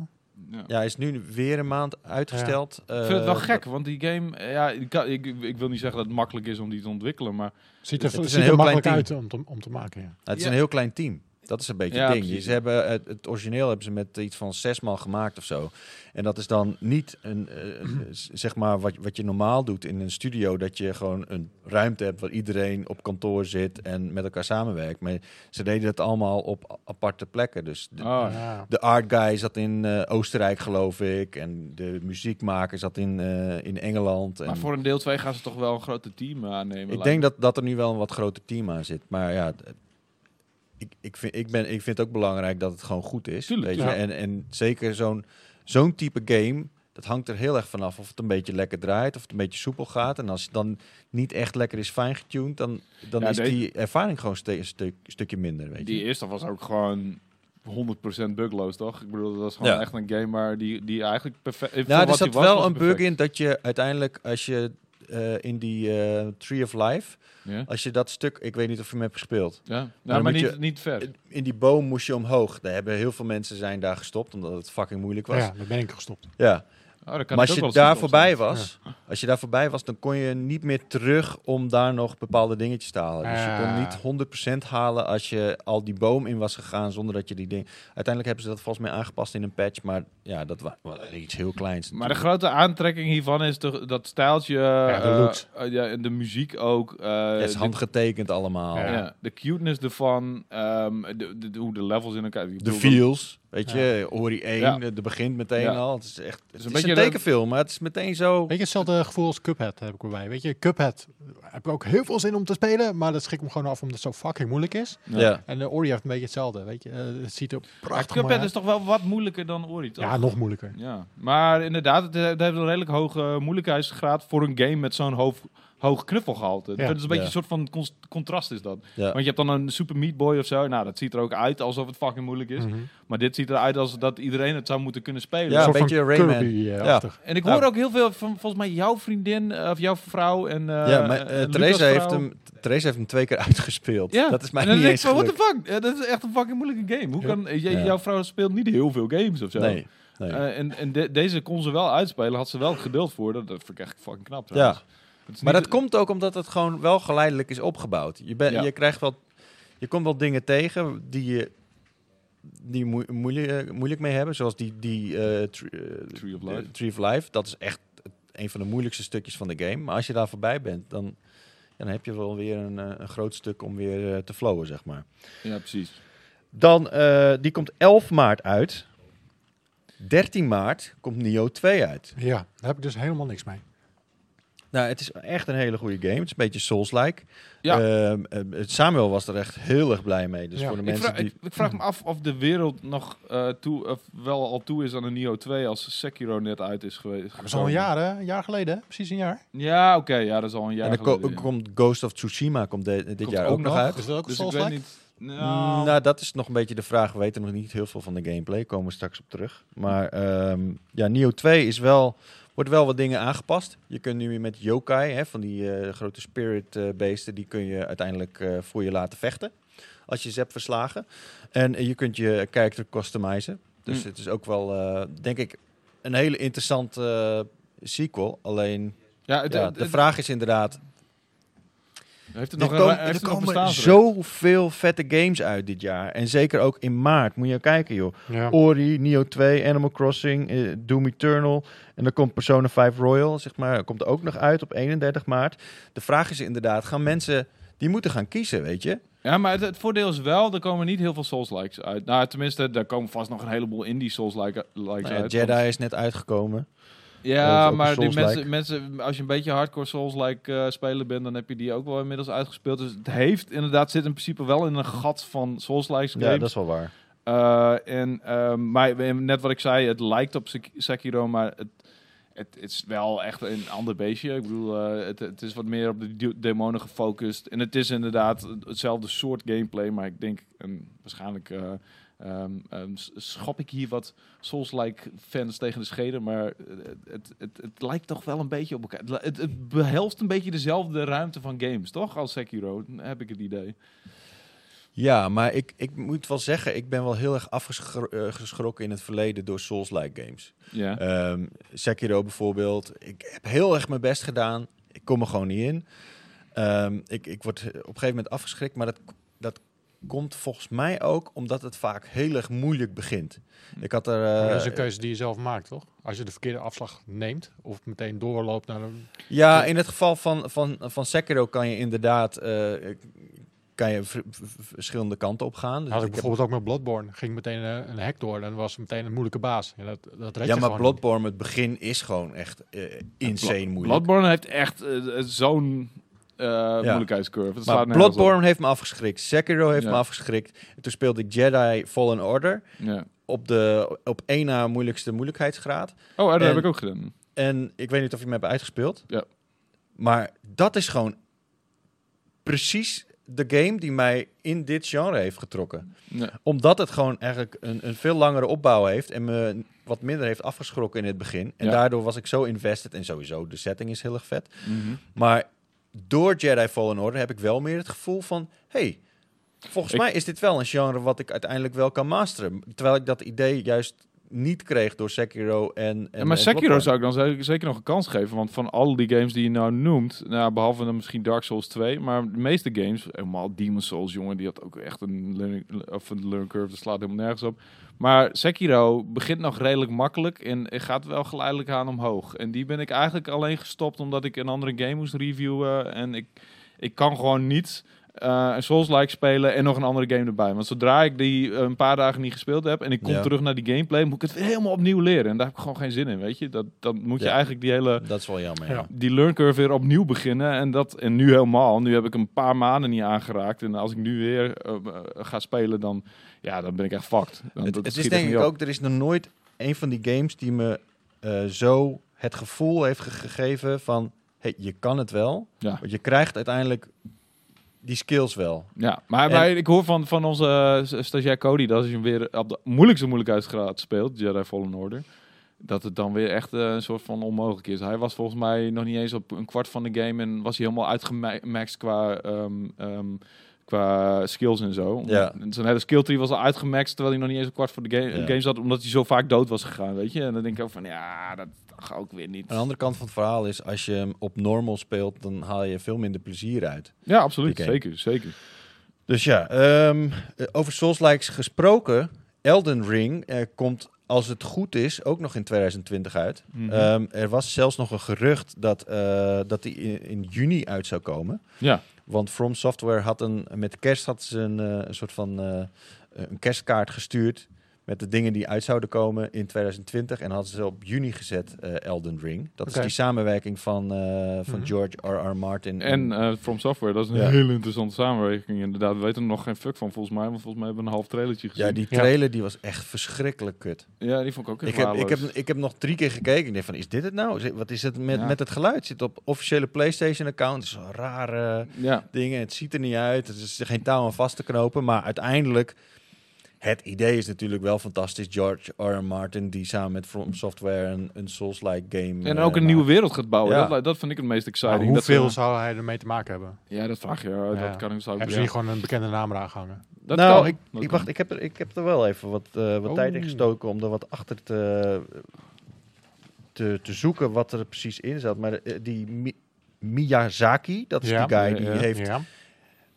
ja. is nu weer een maand uitgesteld. Ik vind het wel Eh, gek, want die game... eh, Ja, ik, kan- ik, ik wil niet zeggen dat het makkelijk is om die te ontwikkelen, maar... Ziet er, Het is een ziet er heel makkelijk klein uit om te, om te maken, ja. Het is Ja. een heel klein team. Dat is een beetje Ja, het ding. precies. Ze hebben het, het origineel hebben ze met iets van zes man gemaakt of zo. En dat is dan niet een, eh, <clears throat> zeg maar wat, wat je normaal doet in een studio. Dat je gewoon een ruimte hebt waar iedereen op kantoor zit en met elkaar samenwerkt. Maar ze deden het allemaal op aparte plekken. Dus de, Oh, ja. de art guy zat in eh, Oostenrijk, geloof ik. En de muziekmaker zat in, eh, in Engeland. En Maar voor een deel 2 gaan ze toch wel een grote team aannemen. ik denk me. dat, dat er nu wel een wat groter team aan zit. Maar ja, ik, ik, vind, ik, ben, ik vind het ook belangrijk dat het gewoon goed is. Tuurlijk, weet je? ja. En, en zeker zo'n zo'n type game, dat hangt er heel erg vanaf of het een beetje lekker draait, of het een beetje soepel gaat. En als het dan niet echt lekker is fine-getuned, dan, dan Ja, is de- die ervaring gewoon ste- een stuk, stukje minder. Weet Die je? eerste was ook gewoon 100% bugloos, toch? Ik bedoel, dat was gewoon Ja. echt een game waar die, die eigenlijk perfect... Nou, er zat wel was een bug in dat je uiteindelijk, als je eh, in die eh, Tree of Life, Ja, als je dat stuk, ik weet niet of je hem hebt gespeeld. ja. Nou, maar niet, je- niet ver. In die boom moest je omhoog. Daar hebben heel veel mensen zijn daar gestopt, omdat het fucking moeilijk was. ja, daar ben ik gestopt. Ja. Oh, Maar als je daar voorbij was, als je daar voorbij was, dan kon je niet meer terug om daar nog bepaalde dingetjes te halen. Dus je kon Ah. niet 100% halen als je al die boom in was gegaan zonder dat je die ding. Uiteindelijk hebben ze dat volgens mij aangepast in een patch, maar ja, dat was was iets heel kleins. Maar de grote aantrekking hiervan is de, dat stijltje, de eh, looks. eh, ja, en de muziek ook. eh, Ja, het is handgetekend allemaal. Ja. ja, de cuteness ervan, ehm, de, de, de- hoe de levels in elkaar... De feels, weet je, Ori 1, Ja. de begint meteen Ja. al. Het is echt het een is een, beetje de- tekenfilm, maar het is meteen zo. Weet je, hetzelfde gevoel als Cuphead heb ik erbij. Weet je, Cuphead heb ik ook heel veel zin om te spelen, maar dat schrik me gewoon af omdat het zo fucking moeilijk is. Ja. Ja. En de Ori heeft een beetje hetzelfde, weet je. Eh, het ziet er prachtig mooi Cuphead uit. is toch wel wat moeilijker dan Ori, toch? Ja, nog moeilijker. Ja, maar inderdaad, het, het heeft een redelijk hoge moeilijkheidsgraad voor een game met zo'n hoog, hoog knuffelgehalte. Ja. Dat is een beetje Ja. een soort van contrast is dat. Ja. Want je hebt dan een Super Meat Boy of zo. Nou, dat ziet er ook uit alsof het fucking moeilijk is. Mhm. Maar dit ziet eruit alsof dat iedereen het zou moeten kunnen spelen. Ja, Een een soort beetje van Rayman. Kirby-achtig. En ik Ja. hoor ook heel veel van volgens mij jouw vriendin eh, of jouw vrouw en eh ja, maar eh, en Theresa, heeft hem, Theresa heeft hem twee keer <laughs> uitgespeeld. Ja, Dat is mij en dan niet eens ik van, what gelukt. the fuck? Ja, dat is echt een fucking moeilijke game. Hoe Ja. kan, Ja. Jouw vrouw speelt niet heel veel games of zo. Nee, nee. En en de- deze kon ze wel uitspelen, had ze wel geduld voor. Dat, dat vind ik echt fucking knap. Ja. trouwens. Maar dat komt ook omdat het gewoon wel geleidelijk is opgebouwd. Je, bent, Ja. je krijgt wel, je komt wel dingen tegen die je die moe- moeilijk, moeilijk mee hebben, zoals die, die eh, eh, Tree of Life. Tree of Life. Dat is echt een van de moeilijkste stukjes van de game. Maar als je daar voorbij bent, dan, dan heb je wel weer een, eh, een groot stuk om weer eh, te flowen, zeg maar. Ja, precies. Dan, eh, die komt 11 maart uit. 13 maart komt Nio 2 uit. Ja, daar heb ik dus helemaal niks mee. Nou, het is echt een hele goede game. Het is een beetje Souls-like. Ja. Ehm, eh, Samuel was er echt heel erg blij mee. Dus Ja. voor de Ik mensen vraag, die... ik, ik vraag me af of de wereld nog eh, toe, of wel al toe is aan een Neo 2 als Sekiro net uit is geweest. Dat is al een jaar, hè? Een jaar geleden, hè? Precies een jaar. Ja, oké, ja, dat is al een jaar en dan ko- geleden, ja. komt Ghost of Tsushima komt de- dit Komt jaar ook, nog uit. Is dat ook Dus ik Souls-like? niet... Nou, Nou, dat is nog een beetje de vraag. We weten nog niet heel veel van de gameplay. Komen we straks op terug. Maar ehm, ja, Neo 2 is wel, wordt wel wat dingen aangepast. Je kunt nu weer met yokai, hè, van die eh, grote spirit eh, beesten, die kun je uiteindelijk eh, voor je laten vechten. Als je ze hebt verslagen. En je kunt je character customizen. Dus Mm. het is ook wel, denk ik, een hele interessante sequel. Alleen, ja, de vraag is inderdaad... heeft het Er, nog, komen- heeft er nog zoveel vette games uit dit jaar. En zeker ook in maart. Moet je kijken, joh. Ja. Ori, Neo 2, Animal Crossing, eh, Doom Eternal. En dan komt Persona 5 Royal, zeg maar, komt er ook nog uit op 31 maart. De vraag is inderdaad, gaan mensen... Die moeten gaan kiezen, weet je? Ja, maar het, het voordeel is wel, er komen niet heel veel Souls-likes uit. Nou, tenminste, er komen vast nog een heleboel indie Souls-likes Nou ja, uit. Jedi want- is net uitgekomen. Ja, maar een die mensen, mensen, als je een beetje hardcore Souls-like eh, speler bent, dan heb je die ook wel inmiddels uitgespeeld. Dus het heeft inderdaad, zit in principe wel in een gat van Souls-like games. Ja, dat is wel waar. Eh, en, ehm, maar net wat ik zei, het lijkt op Sek- Sekiro, maar het, het, het is wel echt een ander beestje. Ik bedoel, eh, het, het is wat meer op de de- demonen gefocust. En het is inderdaad hetzelfde soort gameplay, maar ik denk, en waarschijnlijk ehm, ehm, s- schop ik hier wat Souls-like fans tegen de scheden, maar eh, het, het, het lijkt toch wel een beetje op elkaar. Het, behelst een beetje dezelfde ruimte van games, toch? Als Sekiro, heb ik het idee. Ja, maar ik, ik moet wel zeggen, ik ben wel heel erg afgeschrokken in het verleden door Souls-like games. Ja. Ehm Sekiro bijvoorbeeld. Ik heb heel erg mijn best gedaan. Ik kom er gewoon niet in. Ik, ik word op een gegeven moment afgeschrikt, maar dat komt volgens mij ook omdat het vaak heel erg moeilijk begint. Ik had er... Eh, dat is een keuze die je zelf maakt, toch? Als je de verkeerde afslag neemt of meteen doorloopt naar een... Ja, in het geval van, van, van Sekiro kan je inderdaad eh, kan je verschillende kanten op gaan. Dus had ik ik heb- bijvoorbeeld ook met Bloodborne. Ging meteen een, een hek door en dan was meteen een moeilijke baas. Ja, dat, dat ja, maar Bloodborne, het begin is gewoon echt eh, insane moeilijk. Bloodborne heeft echt eh, eh, zo'n eh moeilijkheidscurve. Dat Maar. Bloodborne heeft me afgeschrikt. Sekiro heeft me afgeschrikt. En toen speelde ik Jedi Fallen Order Ja. op de op één na moeilijkste moeilijkheidsgraad. Oh, dat En- heb ik ook gedaan. En ik weet niet of je hem hebt uitgespeeld. Ja. Maar dat is gewoon precies de game die mij in dit genre heeft getrokken. Ja. Omdat het gewoon eigenlijk een, een veel langere opbouw heeft en me wat minder heeft afgeschrokken in het begin. En Ja. daardoor was ik zo invested. En sowieso, de setting is heel erg vet. Mhm. Maar door Jedi Fallen Order heb ik wel meer het gevoel van... hey, volgens Ik- mij is dit wel een genre wat ik uiteindelijk wel kan masteren. Terwijl ik dat idee juist niet kreeg door Sekiro en... en Ja, maar en Sekiro zou ik dan zeker, zeker nog een kans geven. Want van al die games die je nou noemt, nou, behalve dan misschien Dark Souls 2, maar de meeste games, helemaal Demon Souls, jongen, die had ook echt een learning, of een learning curve, dat slaat helemaal nergens op. Maar Sekiro begint nog redelijk makkelijk en gaat wel geleidelijk aan omhoog. En die ben ik eigenlijk alleen gestopt omdat ik een andere game moest reviewen. En ik, ik kan gewoon niet eh, een Souls-like spelen en nog een andere game erbij. Want zodra ik die eh, een paar dagen niet gespeeld heb en ik kom Ja. terug naar die gameplay, moet ik het weer helemaal opnieuw leren. En daar heb ik gewoon geen zin in, weet je. Dat, dan moet je Ja. eigenlijk die hele Dat is wel jammer, Ja. ja. die learn curve weer opnieuw beginnen. En, dat, en nu helemaal. Nu heb ik een paar maanden niet aangeraakt. En als ik nu weer eh, ga spelen, dan, ja, dan ben ik echt fucked. Dan, Het, is denk ik op. ook, er is nog nooit een van die games die me eh, zo het gevoel heeft ge- gegeven van... hey, je kan het wel. Ja. Want je krijgt uiteindelijk die skills wel. Ja, maar, En- maar ik hoor van, van onze eh, stagiair Cody dat als je hem weer op de moeilijkste moeilijkheidsgraad speelt, Jedi Fallen Order, dat het dan weer echt eh, een soort van onmogelijk is. Hij was volgens mij nog niet eens op een kwart van de game en was hij helemaal uitgemaxed qua, ehm, ehm, qua skills en zo. Ja. Zijn hele skill tree was al uitgemaxed terwijl hij nog niet eens een kwart voor de game, Ja. game zat, omdat hij zo vaak dood was gegaan, weet je. En dan denk ik ook van, ja, dat gaat ook weer niet. Aan de andere kant van het verhaal is, als je hem op normal speelt, dan haal je veel minder plezier uit. Ja, absoluut. Zeker, zeker. Dus ja, ehm, eh, over Souls-likes gesproken, Elden Ring eh, komt, als het goed is, ook nog in 2020 uit. Mhm. Ehm, er was zelfs nog een gerucht dat, eh, dat die in, in juni uit zou komen. Ja. Want From Software had een, met kerst had ze een, eh, een soort van eh, een kerstkaart gestuurd met de dingen die uit zouden komen in 2020. En hadden ze op juni gezet, eh, Elden Ring. Dat is die samenwerking van, eh, van Mhm. George R.R. Martin. En eh, From Software, dat is een Ja. hele interessante samenwerking. Inderdaad, we weten er nog geen fuck van volgens mij. Want volgens mij hebben we een half trailertje gezien. ja, die Ja. trailer die was echt verschrikkelijk kut. Ja, die vond ik ook echt Ik heb, ik, heb, ik heb nog drie keer gekeken. Ik denk van, is dit het nou? Wat is het met, Ja. met het geluid? Zit op officiële PlayStation-account. Zo rare Ja, dingen. Het ziet er niet uit. Er is geen touw aan vast te knopen. Maar uiteindelijk, het idee is natuurlijk wel fantastisch. George R. R. Martin, die samen met From Software een, een Souls-like game... en eh, ook een nieuwe maakt. wereld gaat bouwen. Ja. Dat, dat vind ik het meest exciting. Hoeveel ze- zou hij ermee te maken hebben? Ja, dat vraag je. ja, Ja. Dat kan ik zo. Hebben ze niet gewoon een bekende naam eraan gehangen? Dat nou, kan. ik, Dat ik, wacht, ik, heb er, ik heb er wel even wat, eh, wat Oh. tijd in gestoken om er wat achter te, te, te zoeken wat er precies in zat. Maar eh, die Mi- Miyazaki, dat is Ja. die guy die ja. heeft Ja.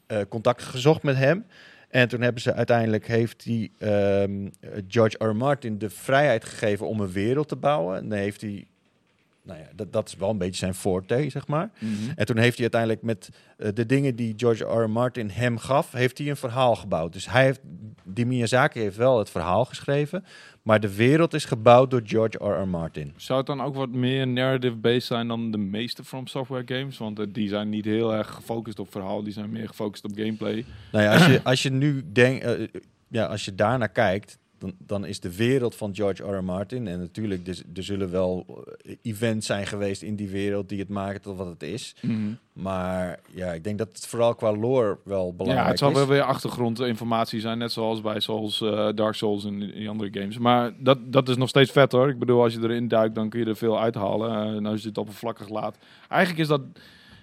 eh, contact gezocht met hem. En toen hebben ze uiteindelijk heeft die, ehm, George. R. Martin de vrijheid gegeven om een wereld te bouwen. En dan heeft hij, nou ja, dat, dat is wel een beetje zijn forte, zeg maar. Mhm. En toen heeft hij uiteindelijk met eh, de dingen die George R. R. Martin hem gaf, heeft hij een verhaal gebouwd. Dus hij heeft, die Miyazaki heeft wel het verhaal geschreven, maar de wereld is gebouwd door George R. R. Martin. Zou het dan ook wat meer narrative-based zijn dan de meeste From Software games? Want eh, die zijn niet heel erg gefocust op verhaal. Die zijn meer gefocust op gameplay. Nou ja, als je, als je nu denkt, eh, ja, als je daarnaar kijkt, dan, dan is de wereld van George R. R. Martin, en natuurlijk, er, er zullen wel eh, events zijn geweest in die wereld die het maken tot wat het is. Maar ja, ik denk dat het vooral qua lore wel belangrijk Ja, het zal is. wel weer achtergrondinformatie zijn, net zoals bij Souls, eh, Dark Souls en die andere games. Maar dat, dat is nog steeds vet hoor. Ik bedoel, als je erin duikt, dan kun je er veel uithalen. Eh, en als je het oppervlakkig laat. Eigenlijk is dat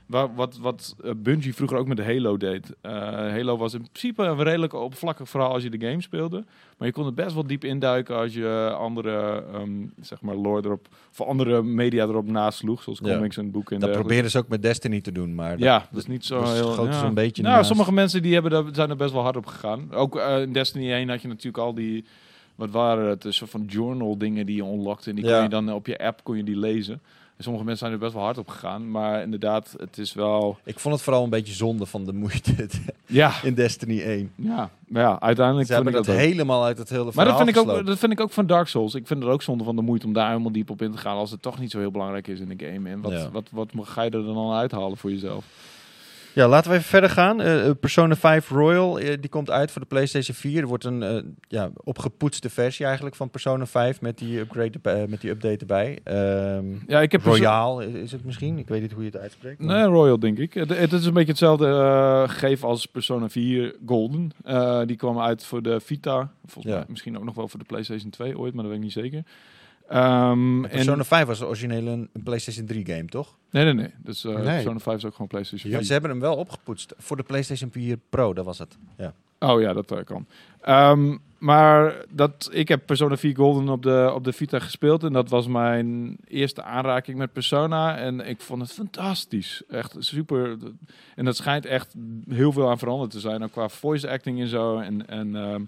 wa- wat, wat eh, Bungie vroeger ook met de Halo deed. Eh, Halo was in principe een redelijk oppervlakkig verhaal als je de game speelde. Maar je kon er best wel diep induiken als je andere, ehm, zeg maar, lore erop, of andere media erop nasloeg. Zoals Ja. comics en boeken en Dat proberen ze ook met Destiny te doen, maar dat- Ja, dat is niet zo dat heel... ja. een beetje Nou, naast. sommige mensen die hebben daar, zijn er best wel hard op gegaan. Ook eh, in Destiny 1 had je natuurlijk al die... Wat waren het? Een soort van journal dingen die je unlockte. En die Ja. kon je dan op je app kon je die lezen. En sommige mensen zijn er best wel hard op gegaan. Maar inderdaad, het is wel... Ik vond het vooral een beetje zonde van de moeite <laughs> Ja, in Destiny 1. ja, maar ja uiteindelijk Ze hebben ik dat ook. helemaal uit het hele Maar verhaal dat vind, ik ook, dat vind ik ook van Dark Souls. Ik vind het ook zonde van de moeite om daar helemaal diep op in te gaan. Als het toch niet zo heel belangrijk is in de game. En wat, Ja. wat, wat, ga je er dan uithalen voor jezelf? Ja, laten we even verder gaan. Eh, eh, Persona 5 Royal, eh, die komt uit voor de PlayStation 4. Er wordt een ja, opgepoetste versie eigenlijk van Persona 5 met die, upgrade met die update erbij. Ehm Ja, ik heb perso- Royal is het misschien? Ik weet niet hoe je het uitspreekt. maar- Nee, Royal denk ik. Het, het is een beetje hetzelfde gegeven als Persona 4 Golden. Die kwam uit voor de Vita. Volgens Ja. mij misschien ook nog wel voor de PlayStation 2 ooit, maar dat weet ik niet zeker. En, Persona 5 was origineel een, een PlayStation 3 game, toch? nee, nee, nee. Dus Nee. Persona 5 is ook gewoon PlayStation 4. Maar ze hebben hem wel opgepoetst voor de PlayStation 4 Pro, dat was het. Ja. Oh ja, dat eh, kan. Ehm, maar dat, ik heb Persona 4 Golden op de, op de Vita gespeeld. En dat was mijn eerste aanraking met Persona. En ik vond het fantastisch. Echt super. En dat schijnt echt heel veel aan veranderd te zijn. Ook qua voice acting en zo. En, en ehm,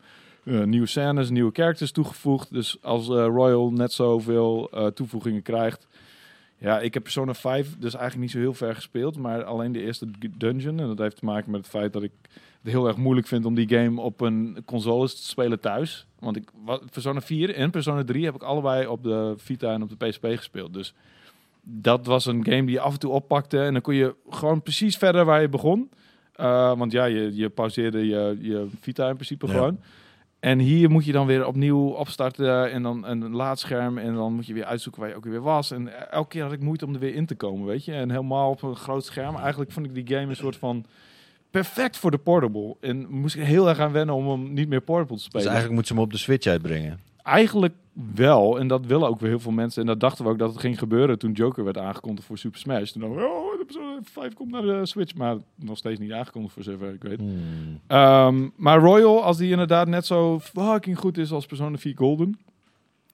eh, nieuwe scènes, nieuwe characters toegevoegd. Dus als eh, Royal net zoveel eh toevoegingen krijgt. Ja, ik heb Persona 5 dus eigenlijk niet zo heel ver gespeeld. Maar alleen de eerste dungeon. En dat heeft te maken met het feit dat ik het heel erg moeilijk vind om die game op een console te spelen thuis. Want ik, wat, Persona 4 en Persona 3 heb ik allebei op de Vita en op de PSP gespeeld. Dus dat was een game die je af en toe oppakte. En dan kon je gewoon precies verder waar je begon. Uh, want ja, je, je pauzeerde je, je Vita in principe Ja. gewoon. En hier moet je dan weer opnieuw opstarten en dan een laadscherm. En dan moet je weer uitzoeken waar je ook weer was. En elke keer had ik moeite om er weer in te komen, weet je. En helemaal op een groot scherm. Eigenlijk vond ik die game een soort van perfect voor de portable. En moest ik heel erg aan wennen om hem niet meer portable te Dus spelen. eigenlijk moeten ze hem op de Switch uitbrengen. Eigenlijk wel. En dat willen ook weer heel veel mensen. En dat dachten we ook dat het ging gebeuren toen Joker werd aangekondigd voor Super Smash. Toen dachten we, oh, de Persona 5 komt naar de Switch. Maar nog steeds niet aangekondigd voor zover ik weet. Hmm. Ehm, maar Royal, als die inderdaad net zo fucking goed is als Persona 4 Golden.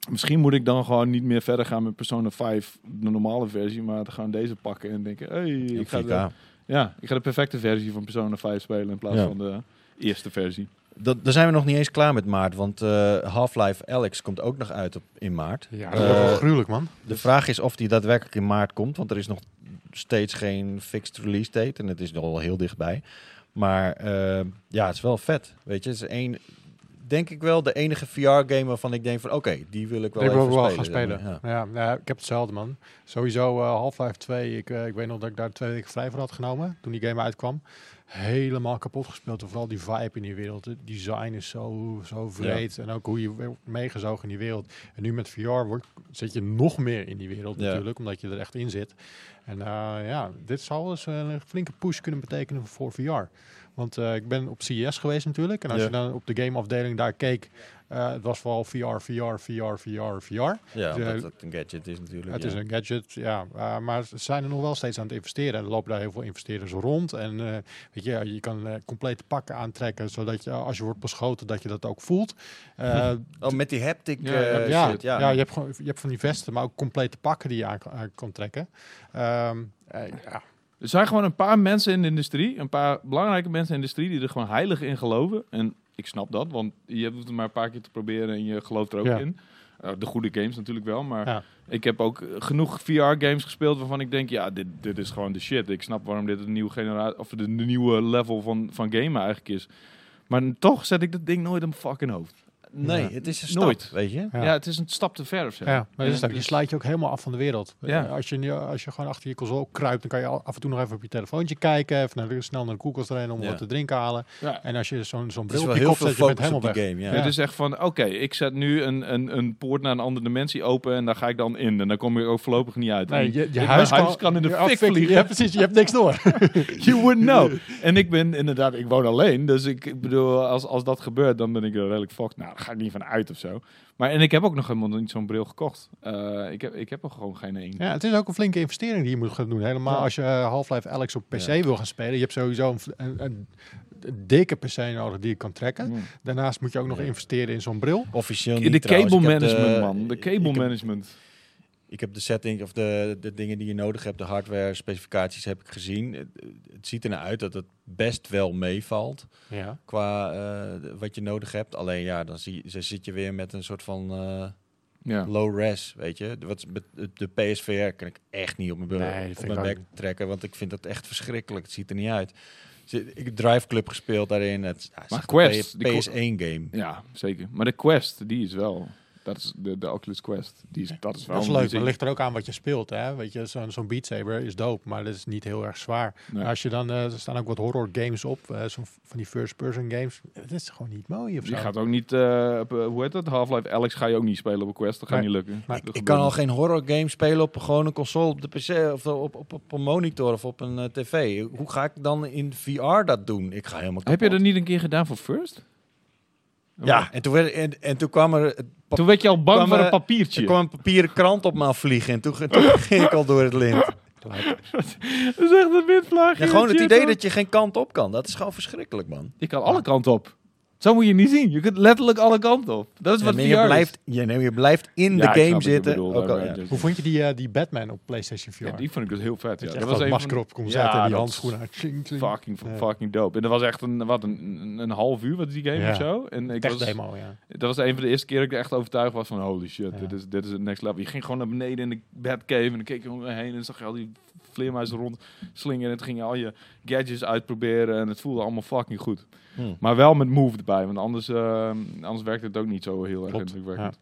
Misschien moet ik dan gewoon niet meer verder gaan met Persona 5, de normale versie. Maar gewoon deze pakken en denken, hey, ik ga, de, 4K. ja, ik ga de perfecte versie van Persona 5 spelen in plaats Ja. van de eerste versie. Dat, daar zijn we nog niet eens klaar met maart, want eh, Half-Life Alex komt ook nog uit op, in maart. Ja, dat wordt Eh, wel gruwelijk, man. De vraag is of die daadwerkelijk in maart komt, want er is nog steeds geen fixed release date en het is nog wel heel dichtbij. Maar eh, ja, het is wel vet. Weet je, het is één, denk ik wel de enige VR-game waarvan ik denk van oké, die wil ik wel ik wil even wel spelen. gaan spelen. Ja. Ja. Ja, ik heb hetzelfde, man. Sowieso eh, Half-Life 2. Ik, eh, ik weet nog dat ik daar twee weken vrij voor had genomen toen die game uitkwam. Helemaal kapot gespeeld. Vooral die vibe in die wereld. Het design is zo, zo vreed. En ook hoe je wordt meegezogen in die wereld. En nu met VR wordt, zit je nog meer in die wereld Ja. natuurlijk. Omdat je er echt in zit. En eh, ja, dit zou eens een flinke push kunnen betekenen voor VR. Want eh, ik ben op CES geweest natuurlijk. En als Ja. je dan op de gameafdeling daar keek, eh, het was vooral VR, VR, VR, VR, VR. Ja, Ja. omdat het een gadget is natuurlijk. Het ja. is een gadget, ja. eh, maar ze zijn er nog wel steeds aan het investeren. En er lopen daar heel veel investeerders rond. En eh, weet je, je kan eh, complete pakken aantrekken, zodat je als je wordt beschoten, dat je dat ook voelt. Eh, <laughs> Oh, met die haptic Ja, eh, ja, shit, ja. ja. je hebt gewoon je hebt van die vesten, maar ook complete pakken die je aan, kan- aan kan trekken. Ehm, eh, ja. Er zijn gewoon een paar mensen in de industrie, een paar belangrijke mensen in de industrie die er gewoon heilig in geloven. En ik snap dat, want je hoeft het maar een paar keer te proberen en je gelooft er ook Ja. in. Eh, de goede games natuurlijk wel, maar Ja. ik heb ook genoeg VR-games gespeeld waarvan ik denk, ja, dit, dit is gewoon de shit. Ik snap waarom dit een nieuwe generatie of de, de nieuwe level van, van gamen eigenlijk is. Maar toch zet ik dat ding nooit in mijn fucking hoofd. Nee, Ja. het is een stap, Nooit. weet je. Ja. Ja. het is een stap te ver of zo. Ja, maar dat is En ook, je sluit je ook helemaal af van de wereld. Ja. Eh, Als, je, nu- als je gewoon achter je console kruipt, dan kan je af en toe nog even op je telefoontje kijken. Even naar snel naar de koelkast rennen om Ja. wat te drinken halen. Ja. En als je zo'n zo'n Het is bril wel op je heel kop veel zet, je bent helemaal weg. game. Ja. Dit is echt van, oké, ik zet nu een, een, een poort naar een andere dimensie open en daar ga ik dan in. En dan kom je ook voorlopig niet uit. Nee, je, huis, huis kan in de fik vliegen. Ja, precies. Je hebt niks door. <laughs> You wouldn't know. <laughs> En ik ben inderdaad, ik woon alleen. Dus ik, ik bedoel, als, als dat gebeurt, dan ben ik er redelijk fucked. Nou, ga ik niet van uit of zo. Maar en ik heb ook nog helemaal niet zo'n bril gekocht. Eh, ik, heb, ik heb er gewoon geen één. Ja, het is ook een flinke investering die je moet gaan doen. Helemaal Ja. als je eh, Half-Life Alex op PC Ja. wil gaan spelen. Je hebt sowieso een, een, een, een dikke PC nodig die je kan trekken. Daarnaast moet je ook nog Ja. investeren in zo'n bril. Officieel De niet trouwens. cable management, de- man. De cable heb- management. Ik heb de setting of de, de dingen die je nodig hebt, de hardware specificaties heb ik gezien. Het, het ziet ernaar uit dat het best wel meevalt Ja. qua eh, wat je nodig hebt. Alleen ja, dan zie, je- zit je weer met een soort van eh, Ja. low res, weet je. De- Wat, de, de PSVR kan ik echt niet op mijn, Nee, op mijn bek trekken, want ik vind dat echt verschrikkelijk. Het ziet er niet uit. Zit- Ik heb Drive Club gespeeld daarin. Het, ja, Maar Quest, P- die PS1 game. ja, zeker. Maar de Quest, die is wel... Dat is de, de Oculus Quest. Die is, dat is wel... Dat is leuk, maar muziek. het ligt er ook aan wat je speelt. Hè? Weet je, zo'n zo'n Beat Saber is dope, maar dat is niet heel erg zwaar. Nee. Als je dan, eh, er staan ook wat horror games op, eh, zo'n van die first-person games. Het is gewoon niet mooi of zo. Die gaat ook niet... eh, op, eh, hoe heet dat? Half-Life Alex ga je ook niet spelen op een Quest. Dat gaat Nee. niet lukken. Maar Dat Ik kan al geen horror game spelen op gewoon een console, op de PC of op, op, op een monitor of op een tv. Hoe ga ik dan in VR dat doen? Ik ga helemaal Heb je kapot. dat niet een keer gedaan voor First? Ja, en toen, werd, en, en toen kwam er, Toen werd je al bang voor een papiertje. er kwam een papieren krant op me afvliegen. En toen, toen <laughs> ging ik al door het lint. <laughs> Dat is echt een windvlaagje. Ja, gewoon het idee dat je geen kant op kan. Dat is gewoon verschrikkelijk, man. Je kan alle kanten op. Zo moet je niet zien. Je kunt letterlijk alle kanten op. Dat is Ja, wat VR je, is. blijft, ja, nee, je blijft in Ja, de game je zitten. Ook al, ja. dus- Hoe vond je die, eh, die Batman op PlayStation VR? Ja, die vond ik dus heel vet. Ja. dat je was een masker op kon Ja, zetten en die handschoenen uit. Fucking, Ja. fucking dope. En dat was echt een, wat, een, een, een half uur, wat die game Ja. of zo? En ik was, demo, ja. dat was een van de eerste keer dat ik er echt overtuigd was van holy shit, Ja. dit, is, dit is het next level. Je ging gewoon naar beneden in de Batcave en dan keek je om je heen en zag je al die vleermuizen rond slingeren. En toen ging je al je gadgets uitproberen en het voelde allemaal fucking goed. Hm. Maar wel met Move erbij, want anders, eh, anders werkt het ook niet zo heel erg indrukwekkend.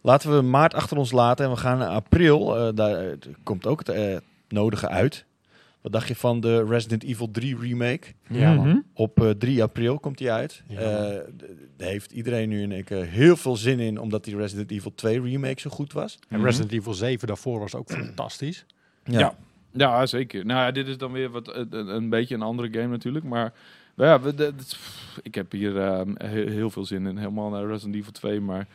Laten we maart achter ons laten en we gaan naar april. Eh, daar eh, komt ook het nodige uit. Wat dacht je van de Resident Evil 3 remake? Ja, man. Mhm. Op eh, 3 april komt die uit. Ja. Eh, Daar heeft iedereen nu één keer heel veel zin in, omdat die Resident Evil 2 remake zo goed was. En Resident Evil 7 daarvoor was ook fantastisch. Ja. Ja, zeker. Nou ja, dit is dan weer wat, een, een beetje een andere game natuurlijk. Maar nou ja, we, de- het- pff, ik heb hier ehm, heel, heel veel zin in. Helemaal naar Resident Evil 2. Maar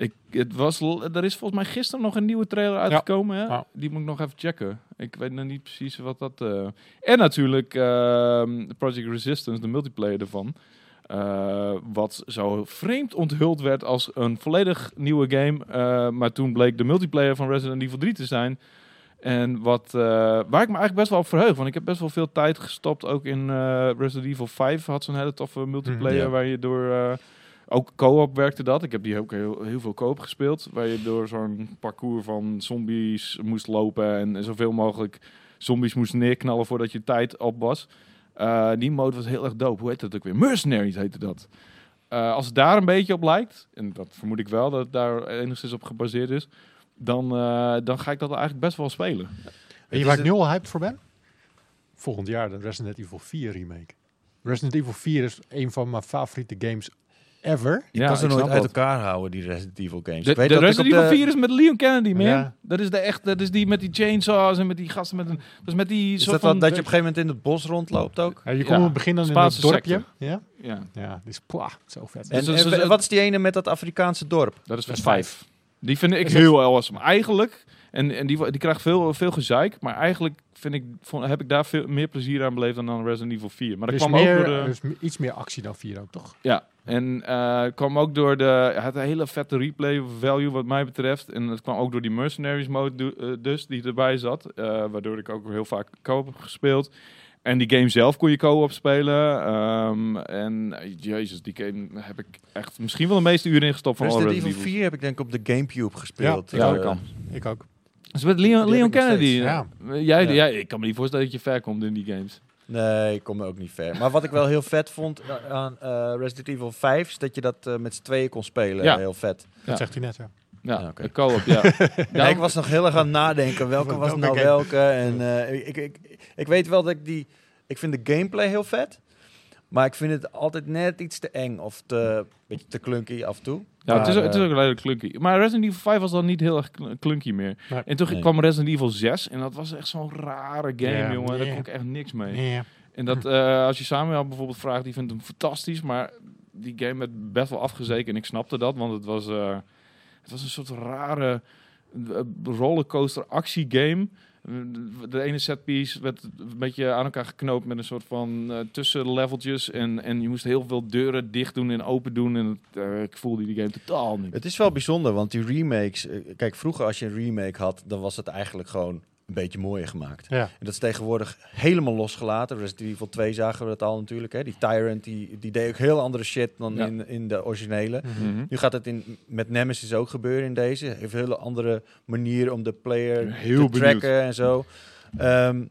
ik, het was, er is volgens mij gisteren nog een nieuwe trailer uitgekomen. Hè? Ja. Die moet ik nog even checken. Ik weet nog niet precies wat dat... eh En natuurlijk ehm, Project Resistance, de multiplayer ervan. Eh, wat zo vreemd onthuld werd als een volledig nieuwe game. eh, maar toen bleek de multiplayer van Resident Evil 3 te zijn. En wat, waar ik me eigenlijk best wel op verheug. Want ik heb best wel veel tijd gestopt. Ook in Resident Evil 5 had zo'n hele toffe multiplayer. Mhm. Waar je door... ook co-op werkte dat. Ik heb die ook heel, heel veel co-op gespeeld. Waar je door zo'n parcours van zombies moest lopen. En, en zoveel mogelijk zombies moest neerknallen voordat je tijd op was. Eh, die mode was heel erg dope. Hoe heet dat ook weer? Mercenaries heette dat. Eh, als het daar een beetje op lijkt, en dat vermoed ik wel, dat het daar enigszins op gebaseerd is, dan, eh, dan ga ik dat eigenlijk best wel spelen. Weet je waar ik nu al hyped voor ben? Volgend jaar de Resident Evil 4 remake. Resident Evil 4 is een van mijn favoriete games ever. Je Ja, kan ze nooit uit elkaar houden, die Resident Evil games. De, Ik weet de dat ik Resident Evil de- 4 is met Leon Kennedy, man. Ja. Dat is de echt, dat is die met die chainsaws en met die gasten met een, dat is met die Is soort dat van, dat je op een gegeven moment in het bos rondloopt ook? Ja, je komt Ja, in het begin dan in het dorpje. Ja? ja, Ja, die is zo vet. En, Dus en dus- wat is die ene met dat Afrikaanse dorp? dat is is vijf. Die vind ik heel awesome. Eigenlijk, en, en die, die krijgt veel, veel gezeik, maar eigenlijk vind ik, vond, heb ik daar veel meer plezier aan beleefd dan aan Resident Evil 4. Maar dat is, kwam meer, ook door de... er is m- iets meer actie dan 4 ook, toch? Ja, en eh kwam ook door de... Het had een hele vette replay value wat mij betreft. En het kwam ook door die Mercenaries mode do- eh, dus, die erbij zat. eh, waardoor ik ook heel vaak co-op heb gespeeld. En die game zelf kon je co-op spelen. Ehm, en jezus, die game heb ik echt misschien wel de meeste uren ingestopt van alle Resident Evil Evil. 4 heb ik denk ik op de Gamecube gespeeld. Ja, Ja, dat kan. Ik ook. Dus met Leon, Leon Kennedy. Ja. eh, Jij, Ja. jij, ik kan me niet voorstellen dat je ver komt in die games. Nee, ik kom er ook niet ver. Maar wat ik wel heel vet vond aan eh, Resident Evil 5... is dat je dat eh, met z'n tweeën kon spelen. Ja. Heel vet. Dat Ja. zegt hij net, ja. Ja, Ah, oké. een co-op, ja. <laughs> Ik was nog heel erg aan het nadenken. Welke was nou game? welke? En eh, ik, ik, ik weet wel dat ik die... Ik vind de gameplay heel vet. Maar ik vind het altijd net iets te eng. Of te, beetje te clunky af en toe. Ja, het is, het is eh, ook een hele clunky. Maar Resident Evil 5 was dan niet heel erg kl- clunky meer. En toen Nee. kwam Resident Evil 6 en dat was echt zo'n rare game, jongen. Daar kon ik echt niks mee. En dat, eh, als je Samuel bijvoorbeeld vraagt, die vindt hem fantastisch, maar die game werd best wel afgezeken en ik snapte dat, want het was, eh, het was een soort rare rollercoaster actiegame. De ene setpiece werd een beetje aan elkaar geknoopt met een soort van eh, tussenleveltjes. En, en je moest heel veel deuren dicht doen en open doen. En eh, ik voelde die game totaal niet. Het is wel bijzonder, want die remakes... eh, Kijk, vroeger als je een remake had, dan was het eigenlijk gewoon een beetje mooier gemaakt. Ja. En dat is tegenwoordig helemaal losgelaten. Resident Evil 2 zagen we dat al natuurlijk. Hè? Die Tyrant, die, die deed ook heel andere shit dan Ja. in, in de originele. Mhm. Nu gaat het in, met Nemesis ook gebeuren in deze. Heeft een hele andere manier om de player Heel te tracken en zo. Ehm,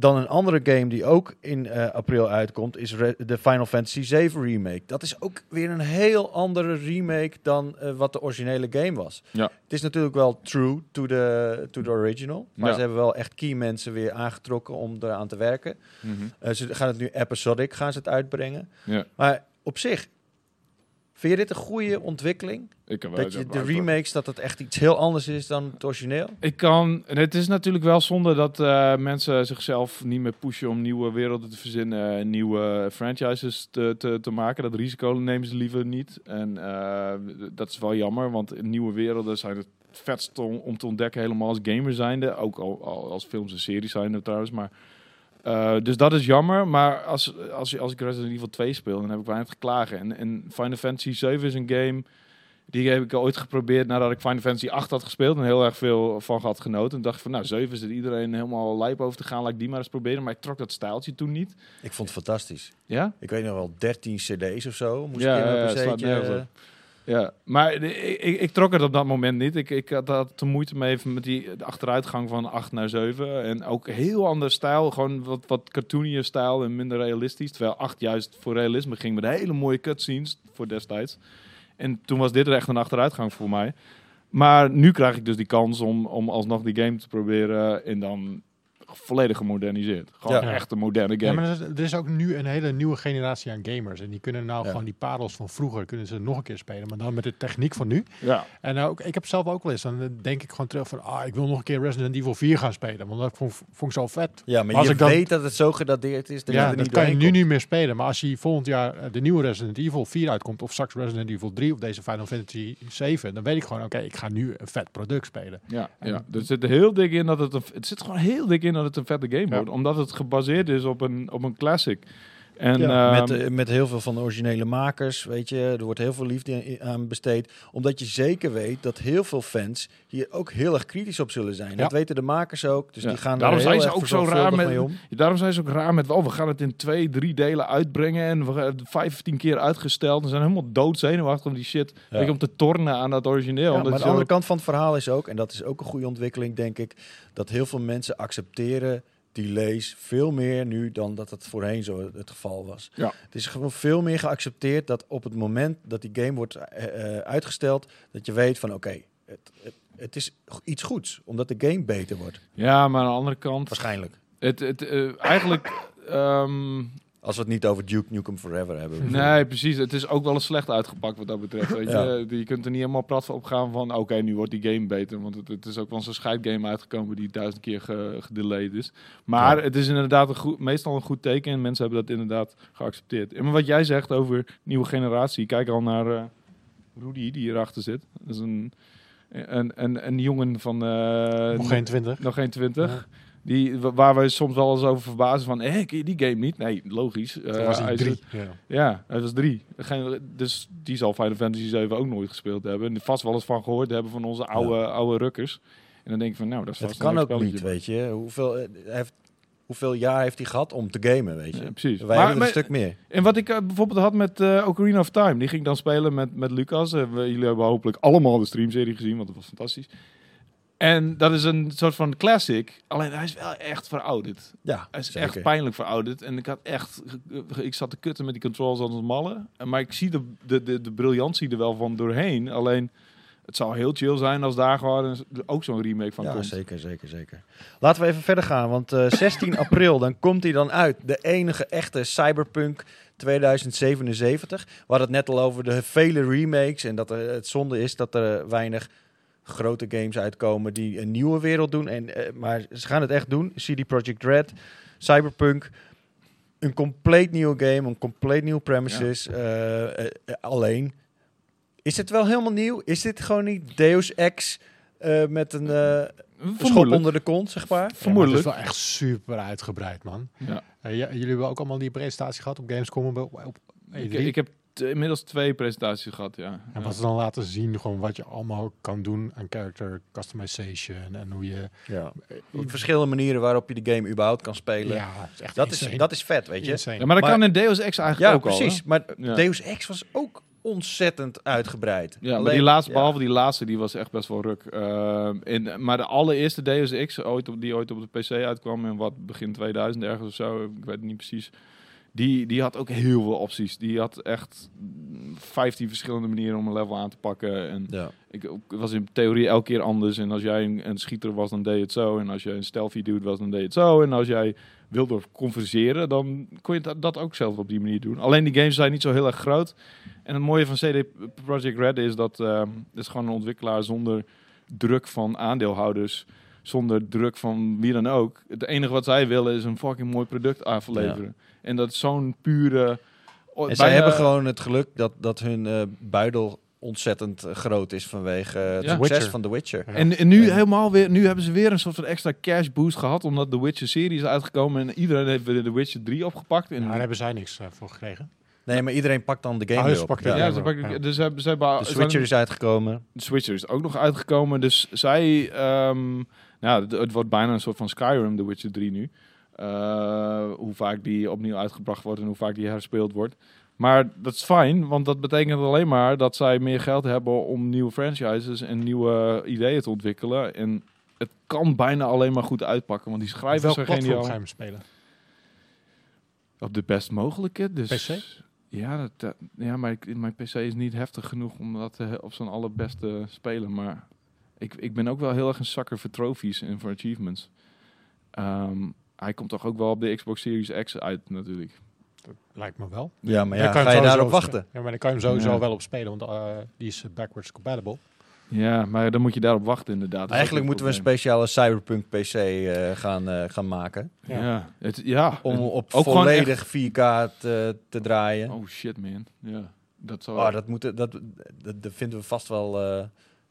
dan een andere game die ook in eh, april uitkomt, is de Final Fantasy 7 remake. Dat is ook weer een heel andere remake dan eh, wat de originele game was. Ja. Het is natuurlijk wel true to the, to the original. Maar Ja. ze hebben wel echt key mensen weer aangetrokken om eraan te werken. Mhm. Eh, ze gaan het nu episodic gaan ze het uitbrengen. Ja, Maar op zich, vind je dit een goede ontwikkeling? Ik kan wel Dat je de remakes, dat het echt iets heel anders is dan het origineel? Ik kan. en Het is natuurlijk wel zonde dat eh, mensen zichzelf niet meer pushen om nieuwe werelden te verzinnen, en nieuwe franchises te, te, te maken. Dat risico nemen ze liever niet. En eh, dat is wel jammer, want nieuwe werelden zijn het vetst om, om te ontdekken, helemaal als gamer zijnde. Ook al, al als films en series zijnde trouwens. Maar, eh, dus dat is jammer. Maar als, als, als ik Resident Evil 2 speel, dan heb ik weinig te klagen. En, en Final Fantasy 7 is een game. Die heb ik ooit geprobeerd nadat ik Final Fantasy 8 had gespeeld en heel erg veel van had genoten. En dacht ik van, nou, 7 is er iedereen helemaal lijp over te gaan, laat ik die maar eens proberen. Maar ik trok dat stijltje toen niet. Ik vond het fantastisch. Ja? Ik weet nog wel, 13 cd's of zo. Moest Ja, ik in ja, een ja, PC'tje, maar ik, ik, ik trok het op dat moment niet. Ik, ik had, had te moeite mee even met die de achteruitgang van 8 naar 7. En ook heel ander stijl. Gewoon wat, wat cartoonier stijl en minder realistisch. Terwijl 8 juist voor realisme ging met hele mooie cutscenes voor destijds. En toen was dit er echt een achteruitgang voor mij. Maar nu krijg ik dus die kans om, om alsnog die game te proberen. En dan volledig gemoderniseerd. Gewoon Ja. echt een moderne Ja, game. maar er is, ook nu een hele nieuwe generatie aan gamers. En die kunnen nou Ja. gewoon die parels van vroeger kunnen ze nog een keer spelen. Maar dan met de techniek van nu. Ja. En nou, ook, ik heb zelf ook wel eens. Dan denk ik gewoon terug van, ah, ik wil nog een keer Resident Evil 4 gaan spelen. Want dat vond, vond ik zo vet. Ja, maar Als je ik dan- weet dat het zo gedateerd is dat je ja, dat kan je nu komt. niet meer spelen. Maar als je volgend jaar eh, de nieuwe Resident Evil 4 uitkomt, of straks Resident Evil 3 of deze Final Fantasy 7, dan weet ik gewoon, oké, ik ga nu een vet product spelen. Ja, En- ja. Er zit er heel dik in dat het een, het zit gewoon heel dik in dat het een vette game wordt, omdat het gebaseerd is op een op een classic. En Ja, ehm, met, eh, met heel veel van de originele makers, weet je, er wordt heel veel liefde aan besteed. Omdat je zeker weet dat heel veel fans hier ook heel erg kritisch op zullen zijn. Ja. Dat weten de makers ook, dus Ja. die gaan Daarom er heel zijn ze erg ook zo raar met- mee om. daarom zijn ze ook raar met, oh, we gaan het in twee, drie delen uitbrengen en we gaan het 15 keer uitgesteld. Ze zijn helemaal doodzenuwachtig om die shit, je, om te tornen aan dat origineel. Maar de andere kant van het verhaal is ook, en dat is ook een goede ontwikkeling, denk ik, dat heel veel mensen accepteren delays veel meer nu dan dat het voorheen zo het geval was. Ja. Het is gewoon veel meer geaccepteerd dat op het moment dat die game wordt eh, eh, uitgesteld, dat je weet van oké, het, het, het is iets goeds, omdat de game beter wordt. Ja, maar aan de andere kant, Waarschijnlijk. het, het, eh, eigenlijk... ehm, Als we het niet over Duke Nukem Forever hebben. Nee, precies. Het is ook wel eens slecht uitgepakt wat dat betreft. Weet Ja. je? je kunt er niet helemaal prat van opgaan van... oké, nu wordt die game beter. Want het, het is ook wel zo'n scheidgame uitgekomen... die duizend keer ge, gedelayed is. Maar Ja. het is inderdaad een goed, meestal een goed teken... en mensen hebben dat inderdaad geaccepteerd. En wat jij zegt over nieuwe generatie... kijk al naar eh Rudy, die hierachter zit. Dat is een, een, een, een jongen van... eh, Nog geen 20. nog geen twintig. Ja. Die, wa- waar we soms wel eens over verbazen van... hé, die game niet? Nee, logisch. Eh, was hij hij drie. zit- Ja. ja, hij was drie. Geen, dus die zal Final Fantasy 7 ook nooit gespeeld hebben. En vast wel eens van gehoord hebben van onze oude, oude rukkers. En dan denk ik van, nou, dat is Het kan een ook niet, weet je. Hoeveel, eh, heeft, hoeveel jaar heeft hij gehad om te gamen, weet je. Ja, precies. Wij Maar- hebben maar- een stuk meer. En wat ik eh, bijvoorbeeld had met eh Ocarina of Time. Die ging ik dan spelen met, met Lucas. Eh, jullie hebben hopelijk allemaal de streamserie gezien, want dat was fantastisch. En dat is een soort van classic. Alleen hij is wel echt verouderd. Ja, Hij is zeker. echt pijnlijk verouderd. En ik had echt... Ik zat te kutten met die controls als een malle. Maar ik zie de, de, de, de briljantie er wel van doorheen. Alleen... Het zou heel chill zijn als daar gewoon ook zo'n remake van ja, komt. zeker, zeker, zeker. Laten we even verder gaan, want eh, <laughs> 16 april, dan komt hij dan uit. De enige echte Cyberpunk 2077. We hadden het net al over de vele remakes en dat er, het zonde is dat er weinig grote games uitkomen die een nieuwe wereld doen. En, eh, maar ze gaan het echt doen. CD Projekt Red, Cyberpunk, een compleet nieuwe game, een compleet nieuw premises. eh, eh, alleen, is het wel helemaal nieuw? Is dit gewoon niet Deus Ex eh, met een schop onder de kont, zeg maar? Ja, maar Vermoedelijk. het is wel echt super uitgebreid, man. Ja. Ja, jullie hebben ook allemaal die presentatie gehad op Gamescom op, op E3. Ik, ik heb inmiddels twee presentaties gehad, ja. en wat ze dan laten zien, gewoon wat je allemaal kan doen aan character customization en hoe je... Ja. Op verschillende manieren waarop je de game überhaupt kan spelen. Ja, is echt dat, is, dat is vet, weet je. Insane. Ja, maar dat Maar- kan in Deus Ex eigenlijk Ja, ook al. precies. hè? maar Ja. Deus Ex was ook ontzettend uitgebreid. Ja, maar die laatste, ja. behalve die laatste, die was echt best wel ruk. Ehm, in, maar de allereerste Deus Ex, ooit op, die ooit op de PC uitkwam in wat begin 2000 ergens of zo, ik weet het niet precies. Die, die had ook heel veel opties. Die had echt mm, 15 verschillende manieren om een level aan te pakken. En Ja. ik, ik was in theorie elke keer anders. En als jij een, een schieter was, dan deed je het zo. En als jij een stealthy dude was, dan deed je het zo. En als jij wilde converseren, dan kon je dat, dat ook zelf op die manier doen. Alleen die games zijn niet zo heel erg groot. En het mooie van CD Projekt Red is dat het is gewoon een ontwikkelaar zonder druk van aandeelhouders. Zonder druk van wie dan ook. Het enige wat zij willen is een fucking mooi product afleveren. En dat is zo'n pure... En zij hebben gewoon het geluk dat, dat hun eh, buidel ontzettend eh, groot is vanwege eh, het Ja. succes Witcher. van The Witcher. Ja. En, en nu Ja. helemaal weer, nu hebben ze weer een soort van extra cash boost gehad, omdat de Witcher serie is uitgekomen en iedereen heeft weer de Witcher 3 opgepakt. En daar hebben zij niks voor gekregen. Nee, maar iedereen pakt dan de game op. Ja. de ja, game ze pakken, dus hebben, ze hebben, De Switcher is uitgekomen. de Switcher is ook nog uitgekomen, dus zij, ehm, nou, het, het wordt bijna een soort van Skyrim, de Witcher 3 nu. Eh, hoe vaak die opnieuw uitgebracht wordt en hoe vaak die herspeeld wordt. Maar dat is fijn, want dat betekent alleen maar dat zij meer geld hebben om nieuwe franchises en nieuwe ideeën te ontwikkelen. En het kan bijna alleen maar goed uitpakken, want die schrijvers welk zijn platform geniaal. je hem spelen? Op de best mogelijke. Dus, PC? Ja, dat, dat- ja, maar ik, mijn PC is niet heftig genoeg om dat eh, op zijn allerbeste spelen. Maar ik, ik ben ook wel heel erg een zakker voor trophies en voor achievements. Ehm, hij komt toch ook wel op de Xbox Series X uit natuurlijk. Lijkt me wel. Ja, maar Dan ja, kan ga je daarop wachten? Ja, maar dan kan je hem sowieso Ja. wel op spelen, want eh, die is backwards compatible. Ja, maar dan moet je daarop wachten inderdaad. Eigenlijk moeten we een speciale Cyberpunk PC eh, gaan, eh, gaan maken. Ja. Ja, het, ja. Om op Ook volledig 4K te, te draaien. Oh shit man. Ja, dat zou... Oh, dat, moeten, dat, dat, daar vinden we vast wel eh,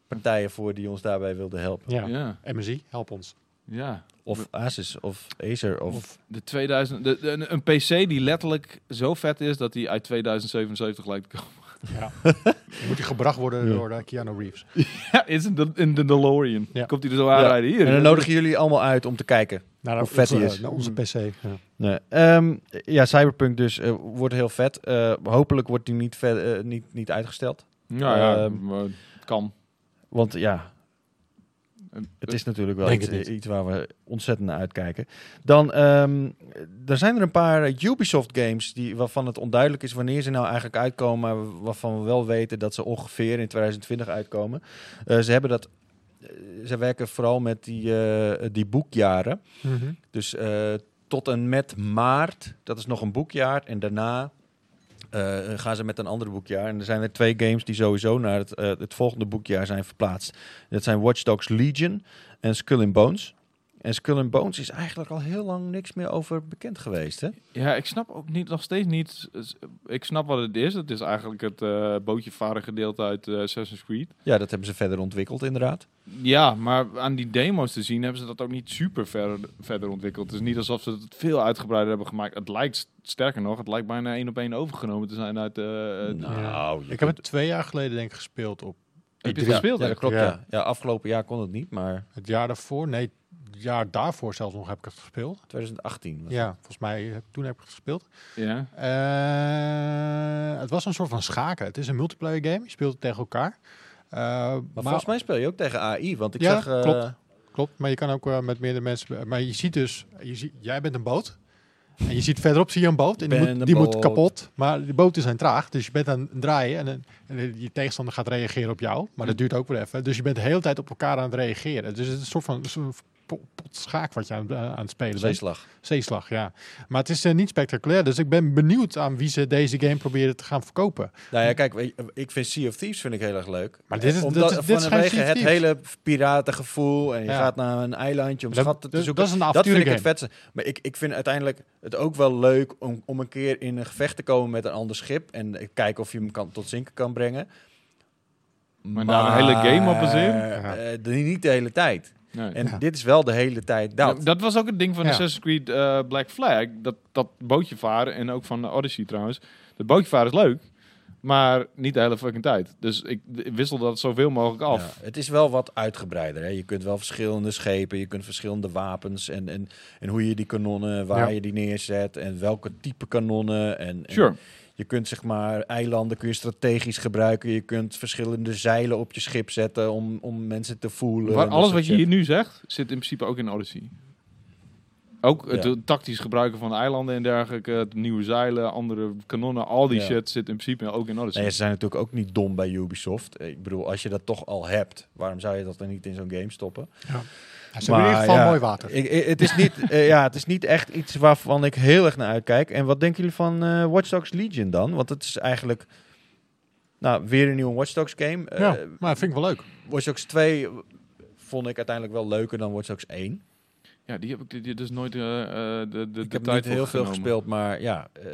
partijen voor die ons daarbij wilden helpen. Ja. ja, MSI, help ons. ja. Of Asus of Acer of... Of, De 2000, de, de- een, een PC die letterlijk zo vet is dat hij uit 2077 lijkt te komen. Ja. Dan <laughs> moet hij gebracht worden Ja. door eh, Keanu Reeves. <laughs> Ja, is in de, in de DeLorean. Ja. Komt hij er zo aanrijden. Hier. En dan nodigen jullie allemaal uit om te kijken. Naar Hoe vet onze, die is. naar onze PC. Ja. Nee. Ehm, ja, Cyberpunk dus eh, wordt heel vet. Eh, hopelijk wordt die niet, ver- niet, niet uitgesteld. Ja, ja, het kan. Want ja, het is natuurlijk wel iets, niet. iets waar we ontzettend naar uitkijken. Dan ehm, er zijn er een paar eh, Ubisoft games die, waarvan het onduidelijk is wanneer ze nou eigenlijk uitkomen. Maar waarvan we wel weten dat ze ongeveer in 2020 uitkomen. Eh, ze hebben dat... eh, ze werken vooral met die, eh, die boekjaren. Mhm. Dus eh, tot en met maart, dat is nog een boekjaar. En daarna eh, gaan ze met een ander boekjaar. En er zijn er twee games die sowieso naar het, eh, het volgende boekjaar zijn verplaatst. Dat zijn Watch Dogs Legion en Skull and Bones. En Skull and Bones is eigenlijk al heel lang niks meer over bekend geweest, hè? Ja, ik snap ook niet, nog steeds niet. Ik snap wat het is. Het is eigenlijk het eh bootje varen gedeelte uit eh, Assassin's Creed. Ja, dat hebben ze verder ontwikkeld, inderdaad. Ja, maar aan die demo's te zien hebben ze dat ook niet super ver, verder ontwikkeld. Het is niet alsof ze het veel uitgebreider hebben gemaakt. Het lijkt, sterker nog, het lijkt bijna één op één overgenomen te zijn uit... eh, eh, nou, Ik heb het twee jaar geleden denk ik gespeeld op Heb je E3. het gespeeld? Ja, dat klopt, Ja. ja. ja. afgelopen jaar kon het niet, maar het jaar daarvoor. Nee, jaar daarvoor zelfs nog heb ik het gespeeld. 2018 was Ja, volgens mij, eh, toen heb ik het gespeeld. Ja. Eh, het was een soort van schaken. Het is een multiplayer game. Je speelt het tegen elkaar. Eh, maar Maar, volgens mij speel je ook tegen AI, want ik Ja, zag... eh, klopt. Klopt, maar je kan ook eh, met meerdere mensen. Maar je ziet dus, je ziet, jij bent een boot. En je ziet verderop zie je een boot en die, moet, die moet kapot. Maar de boten zijn traag, dus je bent aan het draaien en, en, je tegenstander gaat reageren op jou. Maar dat duurt ook weer even. Dus je bent de hele tijd op elkaar aan het reageren. Dus het is een soort van pot schaak wat je aan, eh, aan het spelen bent. Zeeslag. Zeeslag, ja. Maar het is eh, niet spectaculair, dus ik ben benieuwd aan wie ze deze game proberen te gaan verkopen. Nou ja, kijk, ik vind Sea of Thieves vind ik heel erg leuk. Maar dit is- Omdat, dit is- dit is geen vanwege Sea of het Thieves. hele piratengevoel en je Ja. gaat naar een eilandje om Dat- schatten te zoeken. dat is een Dat vind ik het vetste. Maar ik, ik vind uiteindelijk het ook wel leuk om, om een keer in een gevecht te komen met een ander schip en kijken of je hem kan, tot zinken kan brengen. Maar daar een hele game op baseren? eh, de- niet de hele tijd. Nee. En Ja. dit is wel de hele tijd dat. Ja, dat was ook het ding van Ja. Assassin's Creed eh, Black Flag. Dat, dat bootje varen, en ook van Odyssey trouwens. Dat bootje varen is leuk, maar niet de hele fucking tijd. Dus ik ik wissel dat zoveel mogelijk af. Ja, het is wel wat uitgebreider. Hè? Je kunt wel verschillende schepen, je kunt verschillende wapens en, en, en hoe je die kanonnen, waar Ja. je die neerzet en welke type kanonnen. En, en Sure. Je kunt zeg maar eilanden kun je strategisch gebruiken. Je kunt verschillende zeilen op je schip zetten om, om mensen te voelen. Maar alles wat je hier nu zegt, zit in principe ook in Odyssey. Ook het Ja. tactisch gebruiken van eilanden en dergelijke, het nieuwe zeilen, andere kanonnen, al die Ja. shit zit in principe ook in Odyssey. Nee, ze zijn natuurlijk ook niet dom bij Ubisoft. Ik bedoel, als je dat toch al hebt, waarom zou je dat dan niet in zo'n game stoppen? Ja, ze hebben in ieder geval ja, mooi water. Ik, ik- het, is niet, <laughs> eh, ja, het is niet echt iets waarvan ik heel erg naar uitkijk. En wat denken jullie van eh Watch Dogs Legion dan? Want het is eigenlijk nou, weer een nieuwe Watch Dogs game. Eh, ja, maar dat vind ik wel leuk. Watch Dogs 2 vond ik uiteindelijk wel leuker dan Watch Dogs 1. Ja, die heb ik die- die dus nooit eh, eh, de, de, Ik de heb tijd niet heel veel gespeeld, maar ja, eh,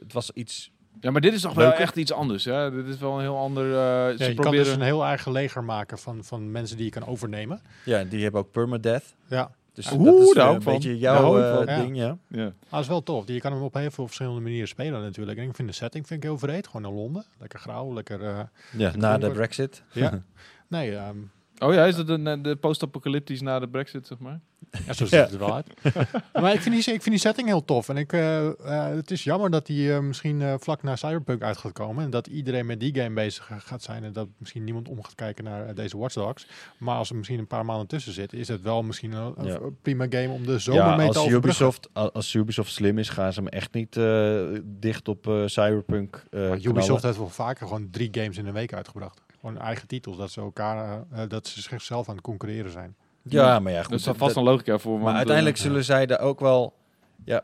het was iets... Ja, maar dit is toch wel echt iets anders. Hè? Dit is wel een heel ander. eh, Ja, ze je kan proberen. dus een heel eigen leger maken van, van mensen die je kan overnemen. Ja, die hebben ook permadeath. Ja, Dus Oeh, dat is daar eh, een van. beetje jouw eh. Ja. ding, ja. Ja. maar dat is wel tof. Je kan hem op heel veel verschillende manieren spelen natuurlijk. En ik vind de setting vind ik heel vreed. Gewoon in Londen. Lekker grauw, lekker... eh, ja na de. Brexit. ja. <laughs> Nee, ehm, Oh ja, is dat de, de post-apocalyptisch na de Brexit, zeg maar? ja, zo ziet het er wel uit. <laughs> maar ik vind, die, ik vind die setting heel tof. En ik, eh, eh, het is jammer dat die eh, misschien eh, vlak naar Cyberpunk uit gaat komen. En dat iedereen met die game bezig ga- gaat zijn. En dat misschien niemand om gaat kijken naar eh, deze Watch Dogs. Maar als er misschien een paar maanden tussen zit, is het wel misschien een, Ja. prima game om de zomer Ja, mee te als. Ubisoft, al- als Ubisoft slim is, gaan ze hem echt niet eh, dicht op eh, Cyberpunk eh Maar knallen. Ubisoft heeft wel vaker gewoon drie games in een week uitgebracht. Gewoon eigen titels, dat ze elkaar, eh, eh, dat ze zichzelf aan het concurreren zijn. Ja, maar ja, goed. Er staat dat- vast een logica voor. Maar want, uiteindelijk eh, zullen zij daar ook wel. Ja,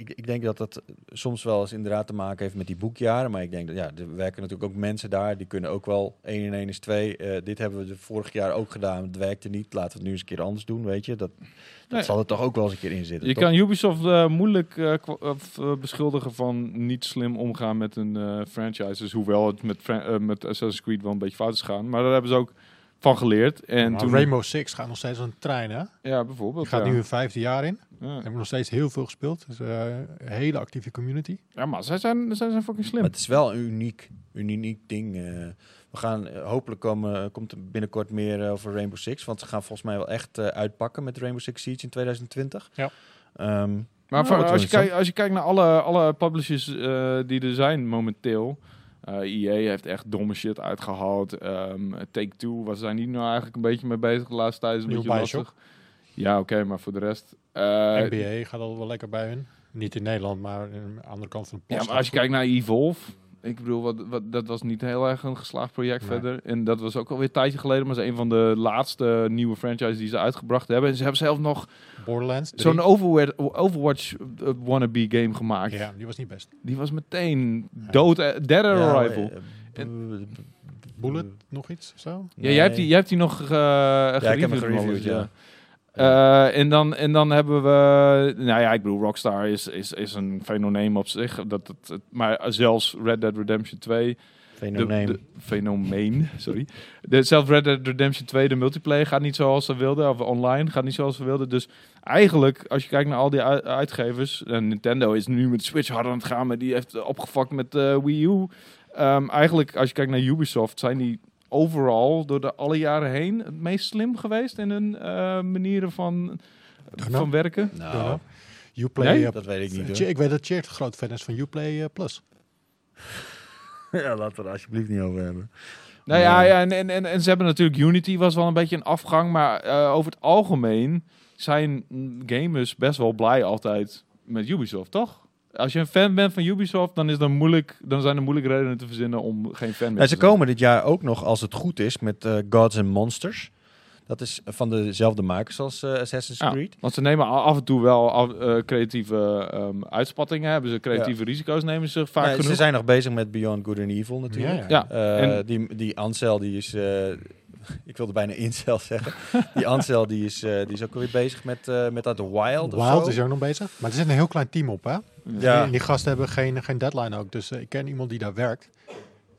ik, ik denk dat dat soms wel eens inderdaad te maken heeft met die boekjaren. Maar ik denk dat ja, er werken natuurlijk ook mensen daar. Die kunnen ook wel 1 in 1 is 2. Eh, dit hebben we de vorig jaar ook gedaan. Het werkte niet. Laten we het nu eens een keer anders doen. Weet je, dat, dat Nee. zal er toch ook wel eens een keer in zitten. Je toch? kan Ubisoft eh, moeilijk eh, eh, beschuldigen van niet slim omgaan met een eh franchise. Dus hoewel het met, eh, met Assassin's Creed wel een beetje fout is gegaan. Maar daar hebben ze ook van geleerd. En Maar toen, Rainbow Six gaat nog steeds een trein, hè? ja, bijvoorbeeld. Die gaat ja. nu hun vijfde jaar in. Ja. Hebben nog steeds heel veel gespeeld. Dus eh, een hele actieve community. ja, maar zij zijn, zij zijn fucking slim. Maar het is wel een uniek, een uniek ding. eh. we gaan eh, hopelijk komen, komt er binnenkort meer over Rainbow Six. Want ze gaan volgens mij wel echt uitpakken met Rainbow Six Siege in 2020. Ja. Ehm, Maar Nou, als, je kijkt, als je kijkt naar alle, alle publishers eh, die er zijn momenteel. eh EA heeft echt domme shit uitgehaald. Ehm Take-Two, waar zijn die nou eigenlijk een beetje mee bezig de laatste tijd? Is een Nieuw beetje Bioshock. lastig. Ja, oké, maar voor de rest... eh, NBA gaat al wel lekker bij hun. Niet in Nederland, maar aan de andere kant van de ja, post. maar als je kijkt naar Evolve... Ik bedoel, wat, wat, dat was niet heel erg een geslaagd project Nee. verder. En dat was ook alweer een tijdje geleden. Maar is een van de laatste nieuwe franchises die ze uitgebracht hebben. En ze hebben zelf nog Borderlands. zo'n Overwatch, Overwatch wannabe game gemaakt. Ja, die was niet best. Die was meteen dood. eh, Dead ja, Arrival. eh, Bullet, nog iets of zo? Ja, jij hebt die, jij hebt die nog Ja, ik heb hem gereviewd, ja. Eh, en, dan, en dan hebben we... Nou ja, ik bedoel, Rockstar is, is, is een fenomeen op zich. Dat, dat, maar zelfs Red Dead Redemption 2... De, Fenomeen. de- fenomeen, sorry. De, zelfs Red Dead Redemption 2, de multiplayer, gaat niet zoals ze wilden. Of online gaat niet zoals ze wilden. Dus eigenlijk, als je kijkt naar al die ui- uitgevers... En Nintendo is nu met Switch hard aan het gaan. Maar die heeft opgefakt met eh, Wii U. Ehm, eigenlijk, als je kijkt naar Ubisoft... zijn die overal door de alle jaren heen... het meest slim geweest in hun eh, manieren van, van werken. nou, Uplay. Nee? eh, dat weet ik niet. Hoor. ik weet dat Cheert een groot fan is van Uplay eh, Plus. <laughs> ja, laten we er alsjeblieft niet over hebben. Nou ja, ja en, en, en, en ze hebben natuurlijk Unity was wel een beetje een afgang, maar eh, over het algemeen zijn gamers best wel blij altijd met Ubisoft, toch? Als je een fan bent van Ubisoft, dan, is dan, moeilijk, dan zijn er moeilijke redenen te verzinnen om geen fan meer Nou, te ze zijn. komen dit jaar ook nog, als het goed is, met eh, Gods and Monsters. Dat is van dezelfde makers als eh, Assassin's Ja, Creed. Want ze nemen af en toe wel af- eh, creatieve ehm, uitspattingen, hebben ze creatieve risico's, nemen ze vaak Nee, genoeg. ze zijn nog bezig met Beyond Good and Evil natuurlijk. Ja. Die, die Ansel, die is... ik wilde bijna Incel <laughs> zeggen. die Ansel, die is, eh, die is ook weer bezig met, eh, met dat Wild Wild is ook nog bezig. Maar er zit een heel klein team op, hè? Ja. En die gasten hebben geen, geen deadline ook. Dus eh, ik ken iemand die daar werkt.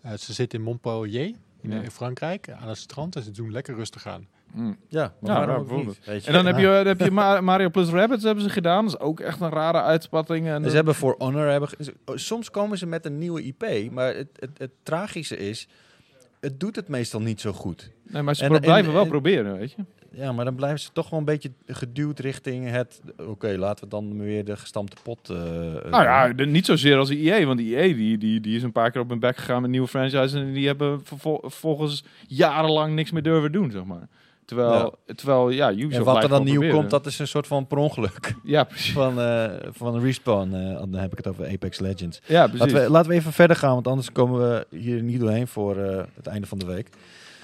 Eh, ze zit in Montpellier, in, Ja. in Frankrijk, aan het strand. En ze doen lekker rustig aan. Mm. Ja, maar Ja, waarom niet? Je? En dan heb je, dan heb je Ma- <laughs> Mario plus Rabbids hebben ze gedaan. Dat is ook echt een rare uitspatting. En ze hebben voor Honor hebben. ge- Soms komen ze met een nieuwe IP, maar het, het, het tragische is, het doet het meestal niet zo goed. Nee, maar ze En- pro- en- blijven wel en- proberen, weet je. Ja, maar dan blijven ze toch wel een beetje geduwd richting het. Oké, laten we dan weer de gestampte pot. eh, Nou ja, de- niet zozeer als de EA. Want de EA die, die, die is een paar keer op hun bek gegaan met nieuwe franchises. En die hebben vervol- vervolgens jarenlang niks meer durven doen, zeg maar. Terwijl, terwijl ja, Ubisoft En wat er dan nieuw proberen. komt, dat is een soort van per ongeluk Ja, precies. van, eh van Respawn. eh, dan heb ik het over Apex Legends. Ja, precies. Laten we, laten we even verder gaan, want anders komen we hier niet doorheen voor eh, het einde van de week.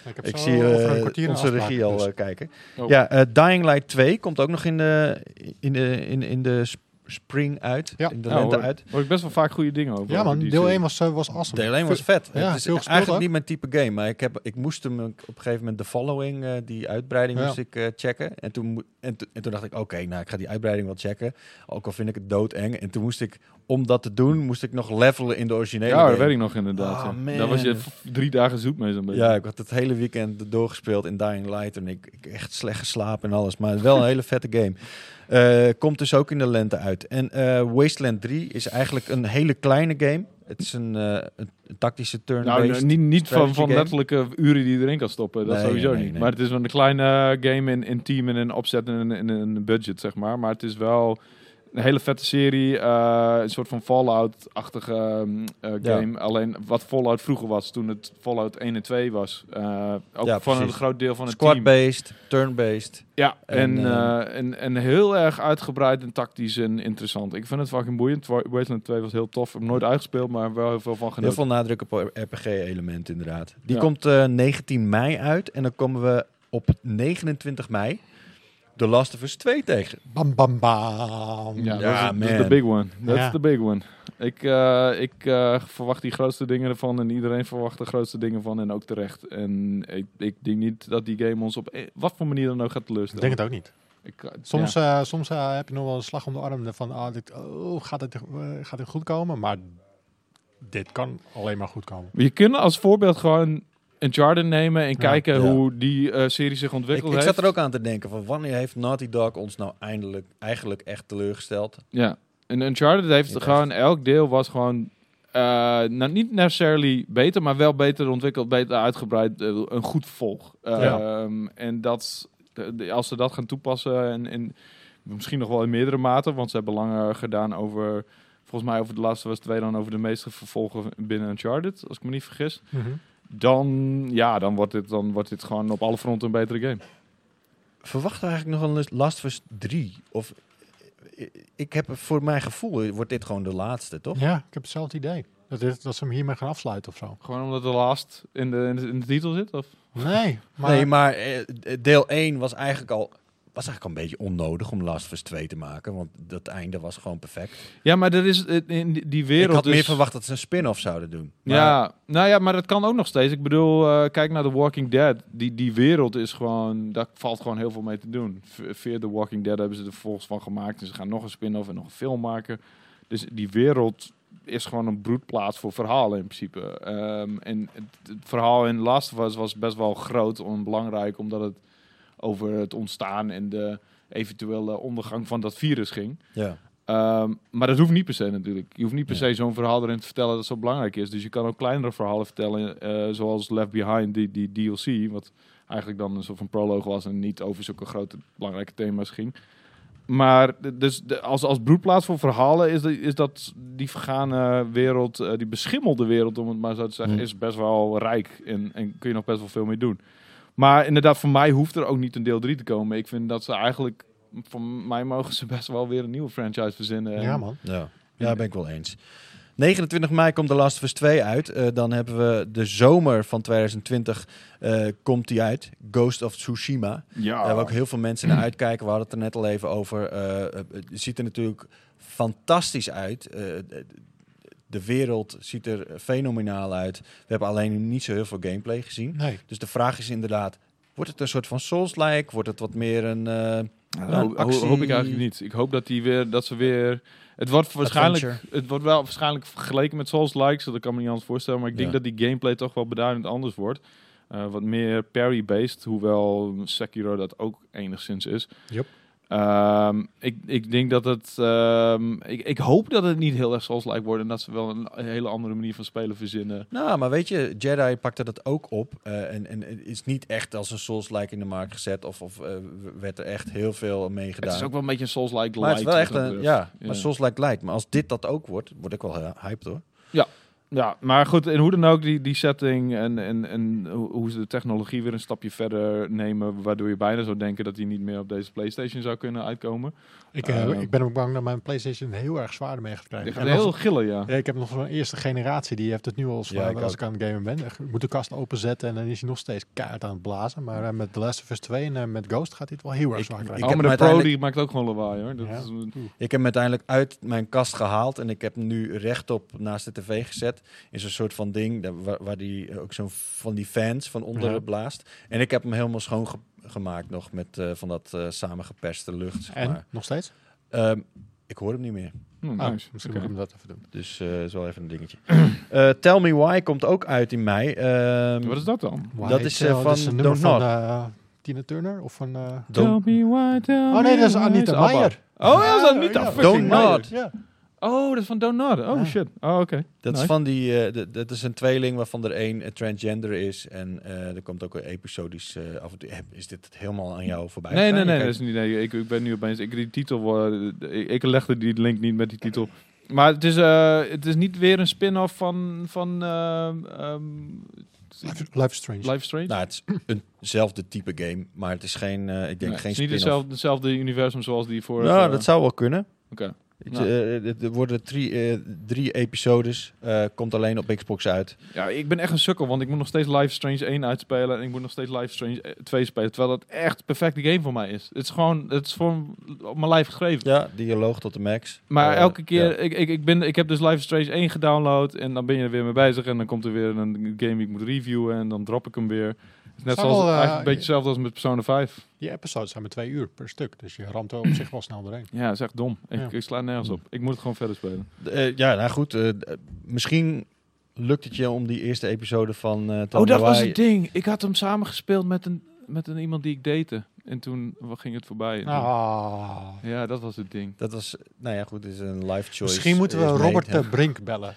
Ik, heb Ik zo zie over een kwartier een onze afspraak, regie al dus. kijken. Oh. Ja, eh, Dying Light 2 komt ook nog in de, in de, in, in de spring uit. Ja. In de lente hoor, uit. hoor ik best wel vaak goede dingen over. Ja man, die deel serie. 1 was, eh, was awesome. Deel 1 was vet. Ja, het is veel gespeeld, eigenlijk niet mijn type game, maar ik, heb, ik moest hem op een gegeven moment de following, eh, die uitbreiding Ja. moest ik eh, checken. En toen, en toen dacht ik, oké, nou ik ga die uitbreiding wel checken. Ook al vind ik het doodeng. En toen moest ik, om dat te doen, moest ik nog levelen in de originele Ja, dat game. weet ik nog inderdaad. Ja. man. Daar was je drie dagen zoet mee zo'n beetje. Ja, ik had het hele weekend doorgespeeld in Dying Light en ik, ik echt slecht geslapen en alles. Maar wel een hele vette game. Eh, komt dus ook in de lente uit. En eh, Wasteland 3 is eigenlijk een hele kleine game. Het is een, eh, een, een tactische turn-based. Nou, niet, niet van, van letterlijke uren die je erin kan stoppen. Dat Nee, sowieso nee, niet. nee. Maar het is wel een kleine game in, in team en in opzet en een budget, zeg maar. Maar het is wel een hele vette serie. eh, een soort van Fallout-achtige ehm, eh, Ja. game. Alleen wat Fallout vroeger was, toen het Fallout 1 en 2 was. Eh, ook Ja, van een groot deel van het team. Squad-based, turn-based. Ja, en, En, en, en heel erg uitgebreid en tactisch en interessant. Ik vind het fucking boeiend. Wa- Wasteland 2 was heel tof. Ik heb nooit uitgespeeld, maar wel heel veel van Heel genoten. veel nadruk op RPG-elementen inderdaad. Die Ja. komt eh, 19 mei uit en dan komen we op 29 mei The Last of Us 2 tegen. Bam, bam, bam. Ja, Ja, dat is- de big one. Dat Ja. is de big one. Ik, eh, ik eh, verwacht die grootste dingen ervan en iedereen verwacht de grootste dingen van en ook terecht. En ik, ik denk niet dat die game ons op e- wat voor manier dan ook gaat Ik teleurstellen. denk het ook niet. Ik, eh, Soms, ja. eh, soms heb je nog wel een slag om de arm van, ah, dit, oh, gaat, het, eh, gaat het goed komen? Maar dit kan alleen maar goed komen. Je kunt als voorbeeld gewoon Uncharted nemen en kijken Ja. hoe die eh, serie zich Ik, ontwikkeld ik heeft. zat er ook aan te denken van wanneer heeft Naughty Dog ons nou eindelijk eigenlijk echt teleurgesteld? Ja, en Uncharted heeft gewoon, elk deel was gewoon, eh, nou niet necessarily beter, maar wel beter ontwikkeld, beter uitgebreid, eh, een goed vervolg. Ehm, En dat, als ze dat gaan toepassen, en, en misschien nog wel in meerdere mate, want ze hebben langer gedaan over, volgens mij over de laatste was twee dan over de meeste vervolgen binnen Uncharted, als ik me niet vergis. Dan, ja, dan wordt dit, dan wordt dit gewoon op alle fronten een betere game. Verwacht we eigenlijk nog een Last of Us 3? Of ik heb voor mijn gevoel wordt dit gewoon de laatste, toch? Ja, ik heb hetzelfde idee. Dat, dit, dat ze hem hiermee gaan afsluiten of zo. Gewoon omdat de last in de, in de, in de titel zit? Of? Nee, <laughs> maar, Nee, maar eh, deel 1 was eigenlijk al was eigenlijk een beetje onnodig om Last of Us 2 te maken, want dat einde was gewoon perfect. Ja, maar er is eh, in die- wereld. ik had meer verwacht dat ze een spin-off zouden doen. Maar Ja, nou ja, maar dat kan ook nog steeds. Ik bedoel, eh, kijk naar The Walking Dead. Die, die wereld is gewoon, daar valt gewoon heel veel mee te doen. V- Fear The Walking Dead hebben ze er volgens van gemaakt. En ze gaan nog een spin-off en nog een film maken. Dus die wereld is gewoon een broedplaats voor verhalen in principe. Ehm, en het, het verhaal in Last of Us was best wel groot en belangrijk, omdat het over het ontstaan en de eventuele ondergang van dat virus ging. ja. Ehm, maar dat hoeft niet per se natuurlijk. Je hoeft niet per se zo'n verhaal erin te vertellen dat zo belangrijk is. Dus je kan ook kleinere verhalen vertellen, eh, zoals Left Behind, die, die DLC, wat eigenlijk dan een soort van prologue was en niet over zulke grote belangrijke thema's ging. Maar dus de, als, als broedplaats voor verhalen is, de- is dat die vergane wereld, eh, die beschimmelde wereld, om het maar zo te zeggen, Hmm. is best wel rijk en, en kun je nog best wel veel mee doen. Maar inderdaad, voor mij hoeft er ook niet een deel 3 te komen. Ik vind dat ze eigenlijk, voor mij mogen ze best wel weer een nieuwe franchise verzinnen. En- ja man. Ja, ja ben ik wel eens. 29 mei komt The Last of Us 2 uit. Eh, dan hebben we de zomer van 2020 eh, komt die uit. Ghost of Tsushima. Ja. Daar waar ook heel veel mensen naar uitkijken. We hadden het er net al even over. Eh, eh, het ziet er natuurlijk fantastisch uit. Eh, de wereld ziet er fenomenaal uit. We hebben alleen niet zo heel veel gameplay gezien. Nee. Dus de vraag is inderdaad... Wordt het een soort van Souls-like? Wordt het wat meer een... eh, actie- hoop ik eigenlijk niet. Ik hoop dat, die weer, dat ze weer... Het wordt waarschijnlijk, Adventure. het wordt wel waarschijnlijk vergeleken met Souls Likes. Dat kan me niet anders voorstellen. Maar ik denk Ja. dat die gameplay toch wel beduidend anders wordt. Eh, wat meer parry-based. Hoewel Sekiro dat ook enigszins is. Yep. Ehm, ik, ik denk dat het... ehm, ik, ik hoop dat het niet heel erg Souls-like wordt. En dat ze wel een, hele andere manier van spelen verzinnen. Nou, maar weet je, Jedi pakte dat ook op. eh, en, en het is niet echt als een Souls-like in de markt gezet. Of, of eh, werd er echt heel veel mee gedaan. Het is ook wel een beetje een Souls-like maar het is wel light echt een... Ja, maar Souls-like lijkt. Maar als dit dat ook wordt, word ik wel eh, hyped hoor. Ja, maar goed, en hoe dan ook, die, die setting en, en, en hoe hoe ze de technologie weer een stapje verder nemen, waardoor je bijna zou denken dat die niet meer op deze PlayStation zou kunnen uitkomen. Ik, eh, Eh, ik ben ook bang dat mijn PlayStation heel erg zwaar mee gaat krijgen. heel nog- gillen, ja. ja, ik heb nog zo'n eerste generatie, die heeft het nu al zwaar Ja, ik als ik aan het gamen ben. Ik moet de kast openzetten en dan is hij nog steeds kaart aan het blazen. Maar eh, met The Last of Us 2 en eh, met Ghost gaat hij het wel heel erg Ik- zwaar ik krijgen. oh, heb maar de Pro uiteindelijk- die maakt ook gewoon lawaai hoor. Dat Ja. is, Ik heb hem uiteindelijk uit mijn kast gehaald. En ik heb hem nu rechtop naast de tv gezet. In zo'n soort van ding. Waar, waar die eh, ook zo'n van die fans van onder Ja. blaast. En ik heb hem helemaal schoon ge- gemaakt nog. Met eh, van dat eh, samengeperste lucht. Zeg En, maar. nog steeds? Ehm, ik hoor hem niet meer. hm, Oh, nice. misschien Oké. moet ik hem dat even doen. Dus eh is wel even een dingetje. <clears throat> Eh, Tell Me Why komt ook uit in mei. Ehm, Wat is dat dan? Dat is, Tell, van een Don't eh, Tina Turner of van... eh, Don't- me why, tell Oh nee, dat is Anita. Meijer. Oh, ja, dat is Anita Don't. Oh, dat is van Don't Nod. Oh Ja. shit. Oh, oké. Dat is van die. eh, dat is een tweeling waarvan er één eh, transgender is. En eh, er komt ook een episodisch. af en toe. Is dit helemaal aan jou voorbij? Nee, nee, nee, dat is niet. Nee, ik, ik ben nu opeens. Ik die titel. ik, ik legde die link niet met die titel. Maar het is, eh, het is niet weer een spin-off van. van eh, ehm, Life, Strange. Life Strange. Nou, het is <clears throat> eenzelfde type game, maar het is geen. eh, ik denk Nee, geen het is niet hetzelfde, hetzelfde universum zoals die voor. Nou, dat zou wel kunnen. Oké. Nou. eh, er worden drie, eh, drie episodes. eh, komt alleen op Xbox uit. Ja, ik ben echt een sukkel, want ik moet nog steeds Life Strange 1 uitspelen en ik moet nog steeds Life Strange 2 spelen, terwijl dat echt perfecte game voor mij is. Het is gewoon, het is gewoon op mijn lijf geschreven. Ja, dialoog tot de max. Maar elke keer, ja. ik, ik, ik, ben, ik heb dus Life Strange 1 gedownload en dan ben je er weer mee bezig en dan komt er weer een game die ik moet reviewen en dan drop ik hem weer. Is net zoals, wel, eh, eigenlijk een beetje hetzelfde als met Persona 5. Die episodes zijn maar twee uur per stuk. Dus je ramt er op zich wel snel doorheen. Ja, dat is echt dom. Ik, Ja. ik sla nergens op. Ik moet het gewoon verder spelen. Eh, ja, nou goed. eh, misschien lukt het je om die eerste episode van eh Oh, dat was het ding. Ik had hem samengespeeld met een, met een iemand die ik date. En toen ging het voorbij. Ah. Ja, dat was het ding. Dat was, nou ja, goed, het is een life choice. Misschien moeten we Robert de Brink bellen.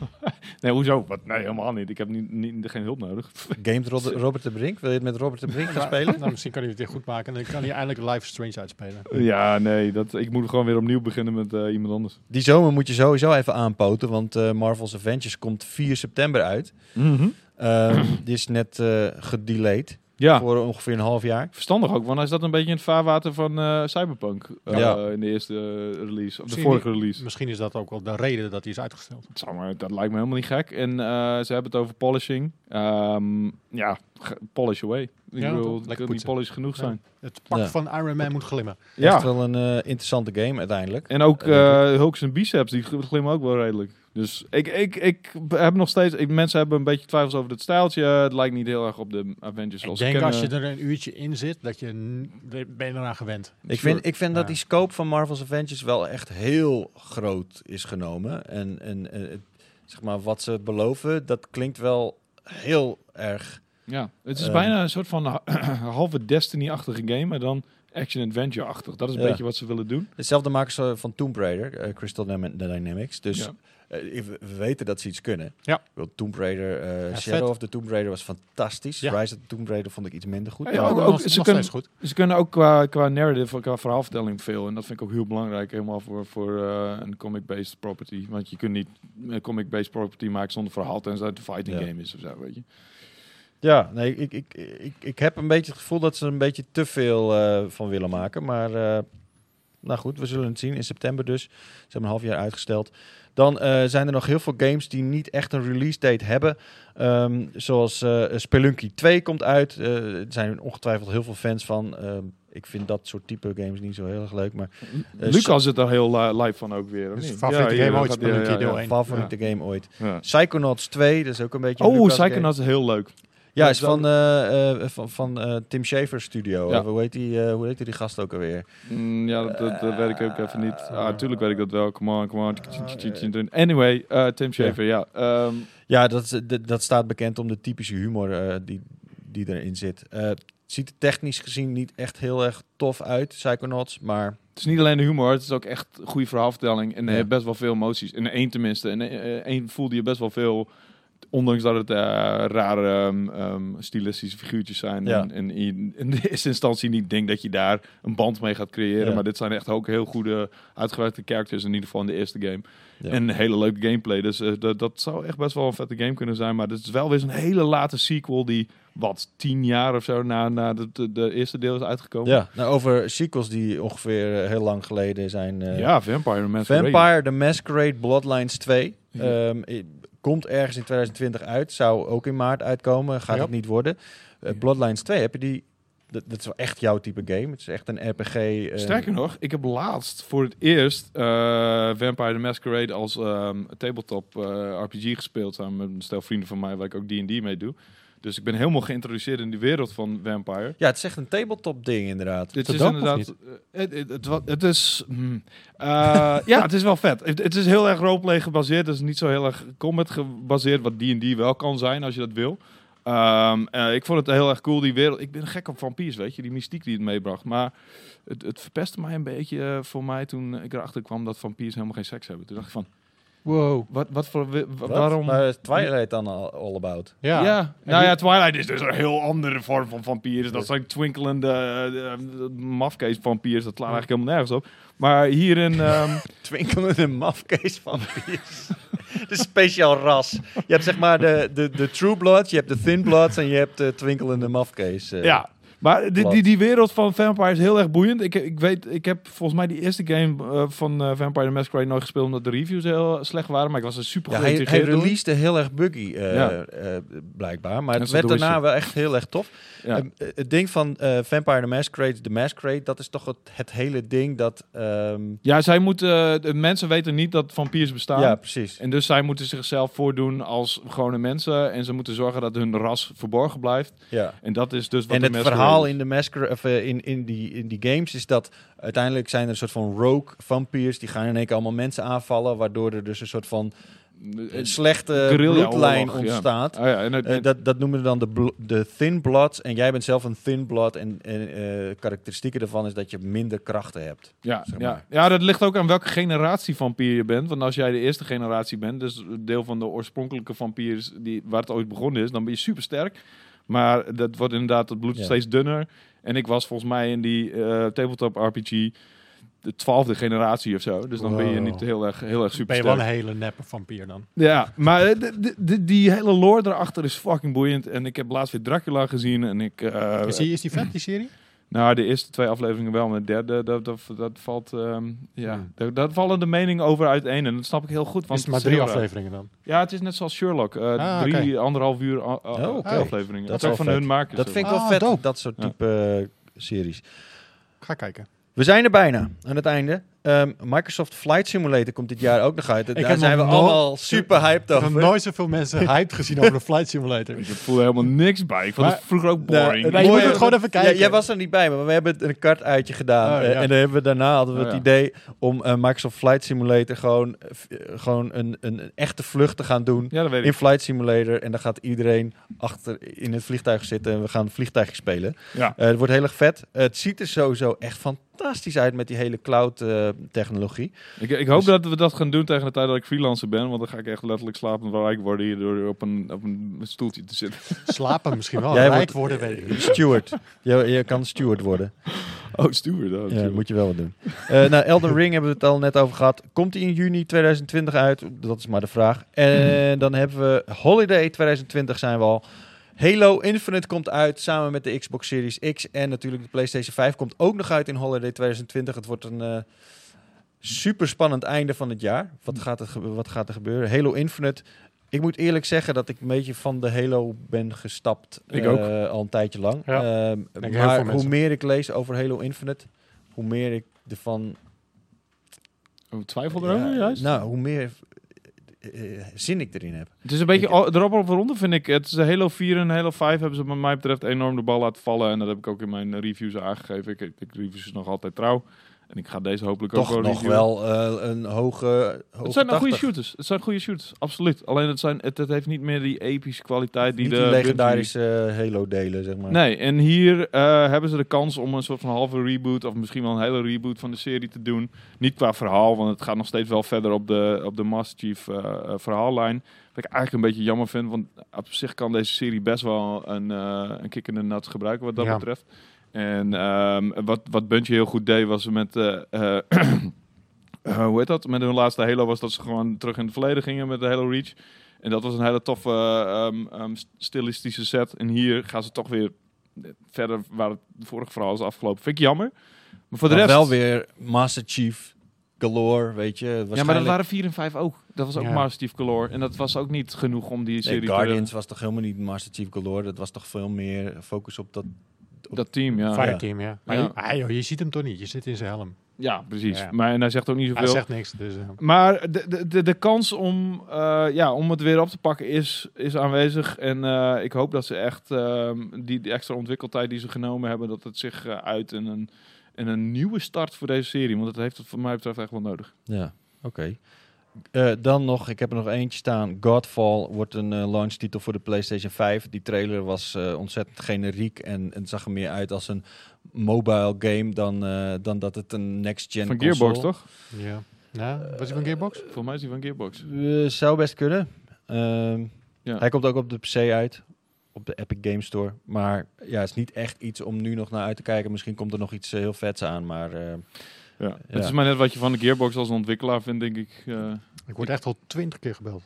<laughs> Nee, hoezo? Wat? Nee, helemaal niet. Ik heb niet, niet, geen hulp nodig. <laughs> Gamet Rod- Robert de Brink? Wil je het met Robert de Brink gaan spelen? Nou, misschien kan hij het weer goed maken. En dan kan hij eindelijk Life is Strange uitspelen. <laughs> Ja, nee. Dat, ik moet gewoon weer opnieuw beginnen met eh, iemand anders. Die zomer moet je sowieso even aanpoten, want eh, Marvel's Avengers komt 4 september uit. Ehm, die is net eh gedelayed Ja, voor ongeveer een half jaar. verstandig ook. Want hij zat een beetje in het vaarwater van eh, Cyberpunk. eh, Ja. In de eerste eh, release. Of de vorige release. Misschien is dat ook wel de reden dat hij is uitgesteld. Het zou maar, dat lijkt me helemaal niet gek. En eh, ze hebben het over polishing. Ehm, ja, polish away. Ik Ja, bedoel, toch? het Lekker kan niet polish genoeg Ja. zijn. Het pak Ja. van Iron Man moet glimmen. Ja. Echt wel een eh, interessante game uiteindelijk. En ook Hulks en biceps, die gl- glimmen ook wel redelijk. Dus ik, ik, ik heb nog steeds... Ik, mensen hebben een beetje twijfels over het stijltje. Het lijkt niet heel erg op de Avengers Ik denk als je er een uurtje in zit, dat je ben je eraan gewend. Ik vind, ik vind dat die scope van Marvel's Avengers wel echt heel groot is genomen. En, en eh, het- zeg maar, wat ze beloven, dat klinkt wel heel erg... Ja, het is Eh, bijna een soort van <clears throat> halve Destiny-achtige game, maar dan action-adventure-achtig. Dat is een Ja. beetje wat ze willen doen. Hetzelfde makers eh, van Tomb Raider, eh, Crystal Dyna- Dynamics. Dus Ja. eh, we we weten dat ze iets kunnen. Ja. Tomb Raider, Ja, Shadow vet. of the Tomb Raider was fantastisch. Ja. Rise of the Tomb Raider vond ik iets minder goed. Ja, maar- ook- nog, ook- nog ze kunnen- goed. Ze kunnen ook qua, qua narrative, qua verhaalvertelling veel. En dat vind ik ook heel belangrijk, helemaal voor, voor eh, een comic-based property. Want je kunt niet een comic-based property maken zonder verhaal, tenzij het een fighting Ja. game is of zo, weet je. Ja, nee, ik, ik, ik, ik heb een beetje het gevoel dat ze er een beetje te veel eh, van willen maken. Maar eh, nou goed, we zullen het zien in september dus. Ze hebben een half jaar uitgesteld. Dan eh, zijn er nog heel veel games die niet echt een release date hebben. Ehm, zoals eh, Spelunky 2 komt uit. Eh, er zijn ongetwijfeld heel veel fans van. Ehm, ik vind dat soort type games niet zo heel erg leuk. Maar Lucas zit er heel li- live van ook weer. zijn favoriete hier, game ooit, Spelunky ja, ja. favoriete game ooit. Ja. Psychonauts 2, dat is ook een beetje een Oh. Psychonauts is heel leuk. Ja, is van, eh, eh, van, van eh, Tim Schafer Studio. Ja. Hoe heet die, hoe heet die gast ook alweer? Mm, ja, dat, dat, dat weet ik ook even niet. Ah, natuurlijk weet ik dat wel. Come on, come on. Anyway, Tim Schafer, ja. Ehm, Ja, dat, dat, dat staat bekend om de typische humor die, die erin zit. Het ziet er technisch gezien niet echt heel erg tof uit, Psychonauts. Maar het is niet alleen de humor, het is ook echt een goede verhaalvertelling. En Ja. best wel veel emoties. In één tenminste. In eh, één voelde je best wel veel... Ondanks dat het eh, rare ehm, stilistische figuurtjes zijn. Ja. En, in de eerste instantie niet denkt dat je daar een band mee gaat creëren. Ja. Maar dit zijn echt ook heel goede uitgewerkte characters. In ieder geval in de eerste game. Ja. En een hele leuke gameplay. Dus eh, dat, dat zou echt best wel een vette game kunnen zijn. Maar dit is wel weer zo'n hele late sequel die, wat, tien jaar of zo na, na de, de, de eerste deel is uitgekomen. ja, nou, over sequels die ongeveer eh, heel lang geleden zijn. ja Vampire Masquerade. Vampire the Masquerade Bloodlines 2. Ja. Ehm, i- komt ergens in 2020 uit. Zou ook in maart uitkomen. Gaat Ja. het niet worden. Eh, Bloodlines 2, heb je die... Dat, dat is wel echt jouw type game. Het is echt een RPG. eh, Sterker nog, ik heb laatst voor het eerst eh, Vampire the Masquerade als ehm, tabletop RPG gespeeld samen met een stel vrienden van mij waar ik ook D&D mee doe. Dus ik ben helemaal geïntroduceerd in de wereld van Vampire. Ja, het is echt een tabletop ding inderdaad. Dit het is inderdaad. Het, het, het, wa- het is. ja, het is wel vet. Het, het is heel erg roleplay gebaseerd. Het is niet zo heel erg combat gebaseerd, wat D&D wel kan zijn als je dat wil. Ehm, eh, ik vond het heel erg cool, die wereld. Ik ben gek op vampiers, weet je, die mystiek die het meebracht. Maar het, het verpestte mij een beetje eh, voor mij toen ik erachter kwam dat vampiers helemaal geen seks hebben. Toen dacht ik van, Wow. wat, wat voor, wa- Wat? waarom... Maar is Twilight dan al all about? Ja. Ja, nou die- ja, Twilight is dus een heel andere vorm van vampiers. Dat zijn twinkelende uh, mafkees vampiers. Dat slaat eigenlijk helemaal nergens op. Maar hierin... ehm <laughs> Twinkelende mafkees vampiers. <laughs> Het is een speciaal ras. Je hebt zeg maar de, de, de True Blood, je hebt de Thin Bloods en je hebt de twinkelende mafkees. eh. ja, Maar die, die, die wereld van Vampire is heel erg boeiend. Ik, ik weet, ik heb volgens mij die eerste game eh, van eh, Vampire the Masquerade nooit gespeeld omdat de reviews heel slecht waren. Maar ik was er super Ja, hij, hij releasede heel erg buggy, eh, Ja. blijkbaar. Maar het werd daarna wel echt heel erg tof. Ja. Eh, het ding van Vampire the Masquerade, The Masquerade, dat is toch het, het hele ding dat... ehm, Ja, zij moeten, de mensen weten niet dat vampiers bestaan. ja, precies. En dus zij moeten zichzelf voordoen als gewone mensen. En ze moeten zorgen dat hun ras verborgen blijft. Ja. En dat is dus wat En de het Masquerade verhaal in, de masquerade, of, eh, in, in, die, in die games is dat uiteindelijk zijn er een soort van rogue vampiers. Die gaan in één keer allemaal mensen aanvallen, waardoor er dus een soort van Eh, slechte guerrilla-oorlog, bloedlijn ja. ontstaat. Ah ja, en het, Eh, dat, dat noemen we dan de, de thin blood. En jij bent zelf een thin blood. En, en eh, karakteristieken daarvan is dat je minder krachten hebt. ja, zeg ja. ja, dat ligt ook aan welke generatie vampier je bent. Want als jij de eerste generatie bent, dus deel van de oorspronkelijke vampiers die, waar het ooit begonnen is, dan ben je super sterk. Maar dat wordt inderdaad, het bloed Ja. steeds dunner. En ik was volgens mij in die eh, tabletop RPG de twaalfde generatie of zo. Dus dan ben je niet heel erg, heel erg super Ben je sterk. wel een hele neppe vampier dan? Ja, maar eh, de- de- de- die hele lore erachter is fucking boeiend. En ik heb laatst weer Dracula gezien. En ik, eh, Is die, is die vet, die serie? Nou, de eerste twee afleveringen wel, maar de derde, dat, dat, dat valt, ehm, ja, Hmm. daar, daar vallen de meningen over uiteen. En dat snap ik heel goed. Want is het maar drie afleveringen dan? Ja, het is net zoals Sherlock. eh, Ah, drie, anderhalf uur uh, Oh, afleveringen. Dat Dat, is van vet. hun makers. Dat vind ik wel Ah, vet, dope. dat soort Ja. type eh, series. Ga kijken. We zijn er bijna aan het einde. Ehm, Microsoft Flight Simulator komt dit jaar ook nog uit. Daar heb zijn we allemaal super hyped Ik heb nog over. nooit zoveel mensen hyped gezien over de Flight Simulator. Ik voel er helemaal niks bij. Ik vond Maar- het vroeger ook Nou, boring. Nee, je moet het gewoon even kijken. Ja, jij was er niet bij, maar we hebben een kartuitje gedaan. Oh, Eh, ja. en dan hebben we, daarna hadden we Oh, het ja. idee om eh, Microsoft Flight Simulator gewoon, eh, gewoon een, een, een echte vlucht te gaan doen. ja, dat weet In. Flight Simulator. En dan gaat iedereen achter in het vliegtuig zitten. En we gaan vliegtuigje spelen. Ja. Eh, het wordt heel erg vet. het ziet er sowieso echt fantastisch uit met die hele cloud eh, technologie. Ik, ik hoop Dus- dat we dat gaan doen tegen de tijd dat ik freelancer ben. Want dan ga ik echt letterlijk slapend rijk worden hier door op een, op een stoeltje te zitten. <laughs> Slapen misschien wel. Jij Rijk wordt- worden, weet ik niet. Steward. je, je kan steward worden. Oh, steward. Oh, Ja, moet je wel wat doen. Eh nou, Elden Ring hebben we het al net over gehad. Komt die in juni 2020 uit? Dat is maar de vraag. En <clears throat> dan hebben we Holiday 2020 zijn we al. Halo Infinite komt uit samen met de Xbox Series X. En natuurlijk de PlayStation 5 komt ook nog uit in Holiday 2020. Het wordt een eh super spannend einde van het jaar. Wat gaat, er, gebe- wat gaat er gebeuren? Halo Infinite. Ik moet eerlijk zeggen dat ik een beetje van de Halo ben gestapt. Ik eh, ook. al een tijdje lang. Ja, Ehm, maar hoe mensen. meer ik lees over Halo Infinite, hoe meer ik ervan Oh, twijfel erover, ja, juist? Nou, hoe meer zin ik erin heb. Het is een beetje, Ik- erop op ronde vind ik, het is Halo 4 en Halo 5 hebben ze wat mij betreft enorm de bal laten vallen. En dat heb ik ook in mijn reviews aangegeven. Ik, ik reviews nog altijd trouw. En ik ga deze hopelijk ook Toch nog wel eh, een hoge, hoge Het zijn nou goede 80. shooters. Het zijn goede shooters, absoluut. Alleen het, zijn, het, het heeft niet meer die epische kwaliteit die Niet de die Bungie- legendarische Halo delen, zeg maar. Nee, en hier eh, hebben ze de kans om een soort van halve reboot of misschien wel een hele reboot van de serie te doen. Niet qua verhaal, want het gaat nog steeds wel verder op de, op de Master Chief eh, eh, verhaallijn. Wat ik eigenlijk een beetje jammer vind, want op zich kan deze serie best wel een, eh een kick in de nuts gebruiken wat dat Ja. betreft. En ehm, wat, wat Bungie heel goed deed was met... eh, eh, <clears throat> eh, hoe heet dat? Met hun laatste Halo was dat ze gewoon terug in het verleden gingen met de Halo Reach. En dat was een hele toffe ehm, ehm, stilistische set. En hier gaan ze toch weer verder waar het vorige verhaal is afgelopen. Vind ik jammer. Maar voor de Maar rest... wel weer Master Chief galore, weet je. Ja, maar dat waren 4 en 5 ook. Dat was ook Ja. Master Chief Galore. En dat was ook niet genoeg om die Nee, serie Guardians was toch helemaal niet Master Chief galore. Dat was toch veel meer focus op dat... Dat team, ja. Fireteam, ja. Maar Ja. Je, ah, joh, je ziet hem toch niet. Je zit in zijn helm. Ja, precies. Ja. Maar en hij zegt ook niet Hij zoveel. zegt niks. Dus, eh, Maar de, de, de, de kans om, eh, ja, om het weer op te pakken is, is aanwezig. En eh, ik hoop dat ze echt ehm, die, die extra ontwikkeltijd die ze genomen hebben, dat het zich uit in een, in een nieuwe start voor deze serie. Want dat heeft het voor mij betreft echt wel nodig. Ja, oké. Eh, dan nog, ik heb er nog eentje staan. Godfall wordt een eh, launchtitel voor de PlayStation 5. Die trailer was eh, ontzettend generiek en het zag er meer uit als een mobile game dan, eh, dan dat het een next-gen Van console. Gearbox, toch? ja. Nou, was hij van Gearbox? Volgens mij is die van Gearbox. Zou best kunnen. Ehm, Ja. Hij komt ook op de PC uit. Op de Epic Game Store. Maar ja, het is niet echt iets om nu nog naar uit te kijken. Misschien komt er nog iets heel vets aan. Maar eh, Ja. Het is maar net wat je van de Gearbox als ontwikkelaar vindt, denk ik. eh. Ik word echt al twintig keer gebeld.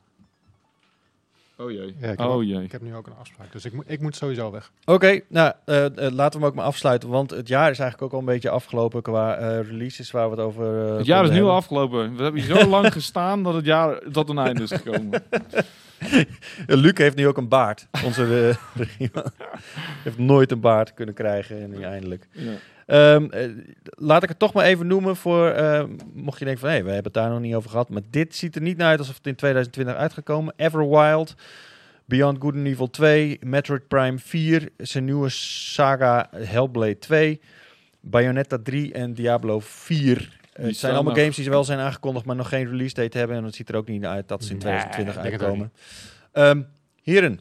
Oh jee. Ja, ik heb oh ook- jee. Ik heb nu ook een afspraak, dus ik, moet ik moet sowieso weg. Oké, nou, eh, eh, laten we hem ook maar afsluiten, want het jaar is eigenlijk ook al een beetje afgelopen qua releases waar we het over eh, Het jaar is nu al afgelopen. We hebben hier zo lang <laughs> gestaan dat het jaar tot een einde is gekomen. <laughs> Luc heeft nu ook een baard. Onze <laughs> heeft nooit een baard kunnen krijgen en nu eindelijk. Ja. Ehm, eh, laat ik het toch maar even noemen voor, eh, mocht je denken van, hé, we hebben het daar nog niet over gehad. Maar dit ziet er niet naar uit alsof het in 2020 uit gaat komen. Everwild, Beyond Good and Evil 2, Metroid Prime 4, zijn nieuwe saga Hellblade 2, Bayonetta 3 en Diablo 4. Eh, het zijn allemaal nog- games die wel zijn aangekondigd, maar nog geen release date hebben. En het ziet er ook niet naar uit dat ze in Nee, 2020 ik denk het ook uitkomen. Ehm, heren,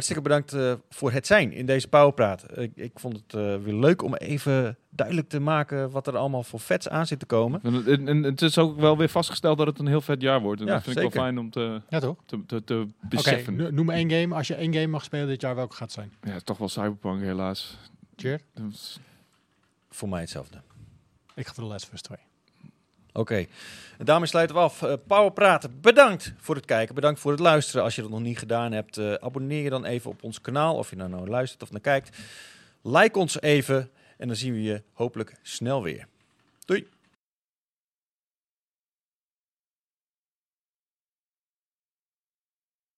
hartstikke bedankt eh, voor het zijn in deze Powerpraat. Ik, ik vond het eh, weer leuk om even duidelijk te maken wat er allemaal voor vets aan zit te komen. En, en, en het is ook wel weer vastgesteld dat het een heel vet jaar wordt. En Ja, dat vind ik wel fijn om te, Ja, toch? te, te, te Oké, beseffen. no- noem één game. Als je één game mag spelen dit jaar, welke gaat het zijn? Ja, toch wel Cyberpunk helaas. Cheer. Voor mij hetzelfde. Ik ga voor de Last of Us 2. Oké, daarmee sluiten we af. Eh Powerpraten, bedankt voor het kijken, bedankt voor het luisteren. Als je dat nog niet gedaan hebt, eh, abonneer je dan even op ons kanaal. Of je nou, nou luistert of naar kijkt. Like ons even en dan zien we je hopelijk snel weer. Doei!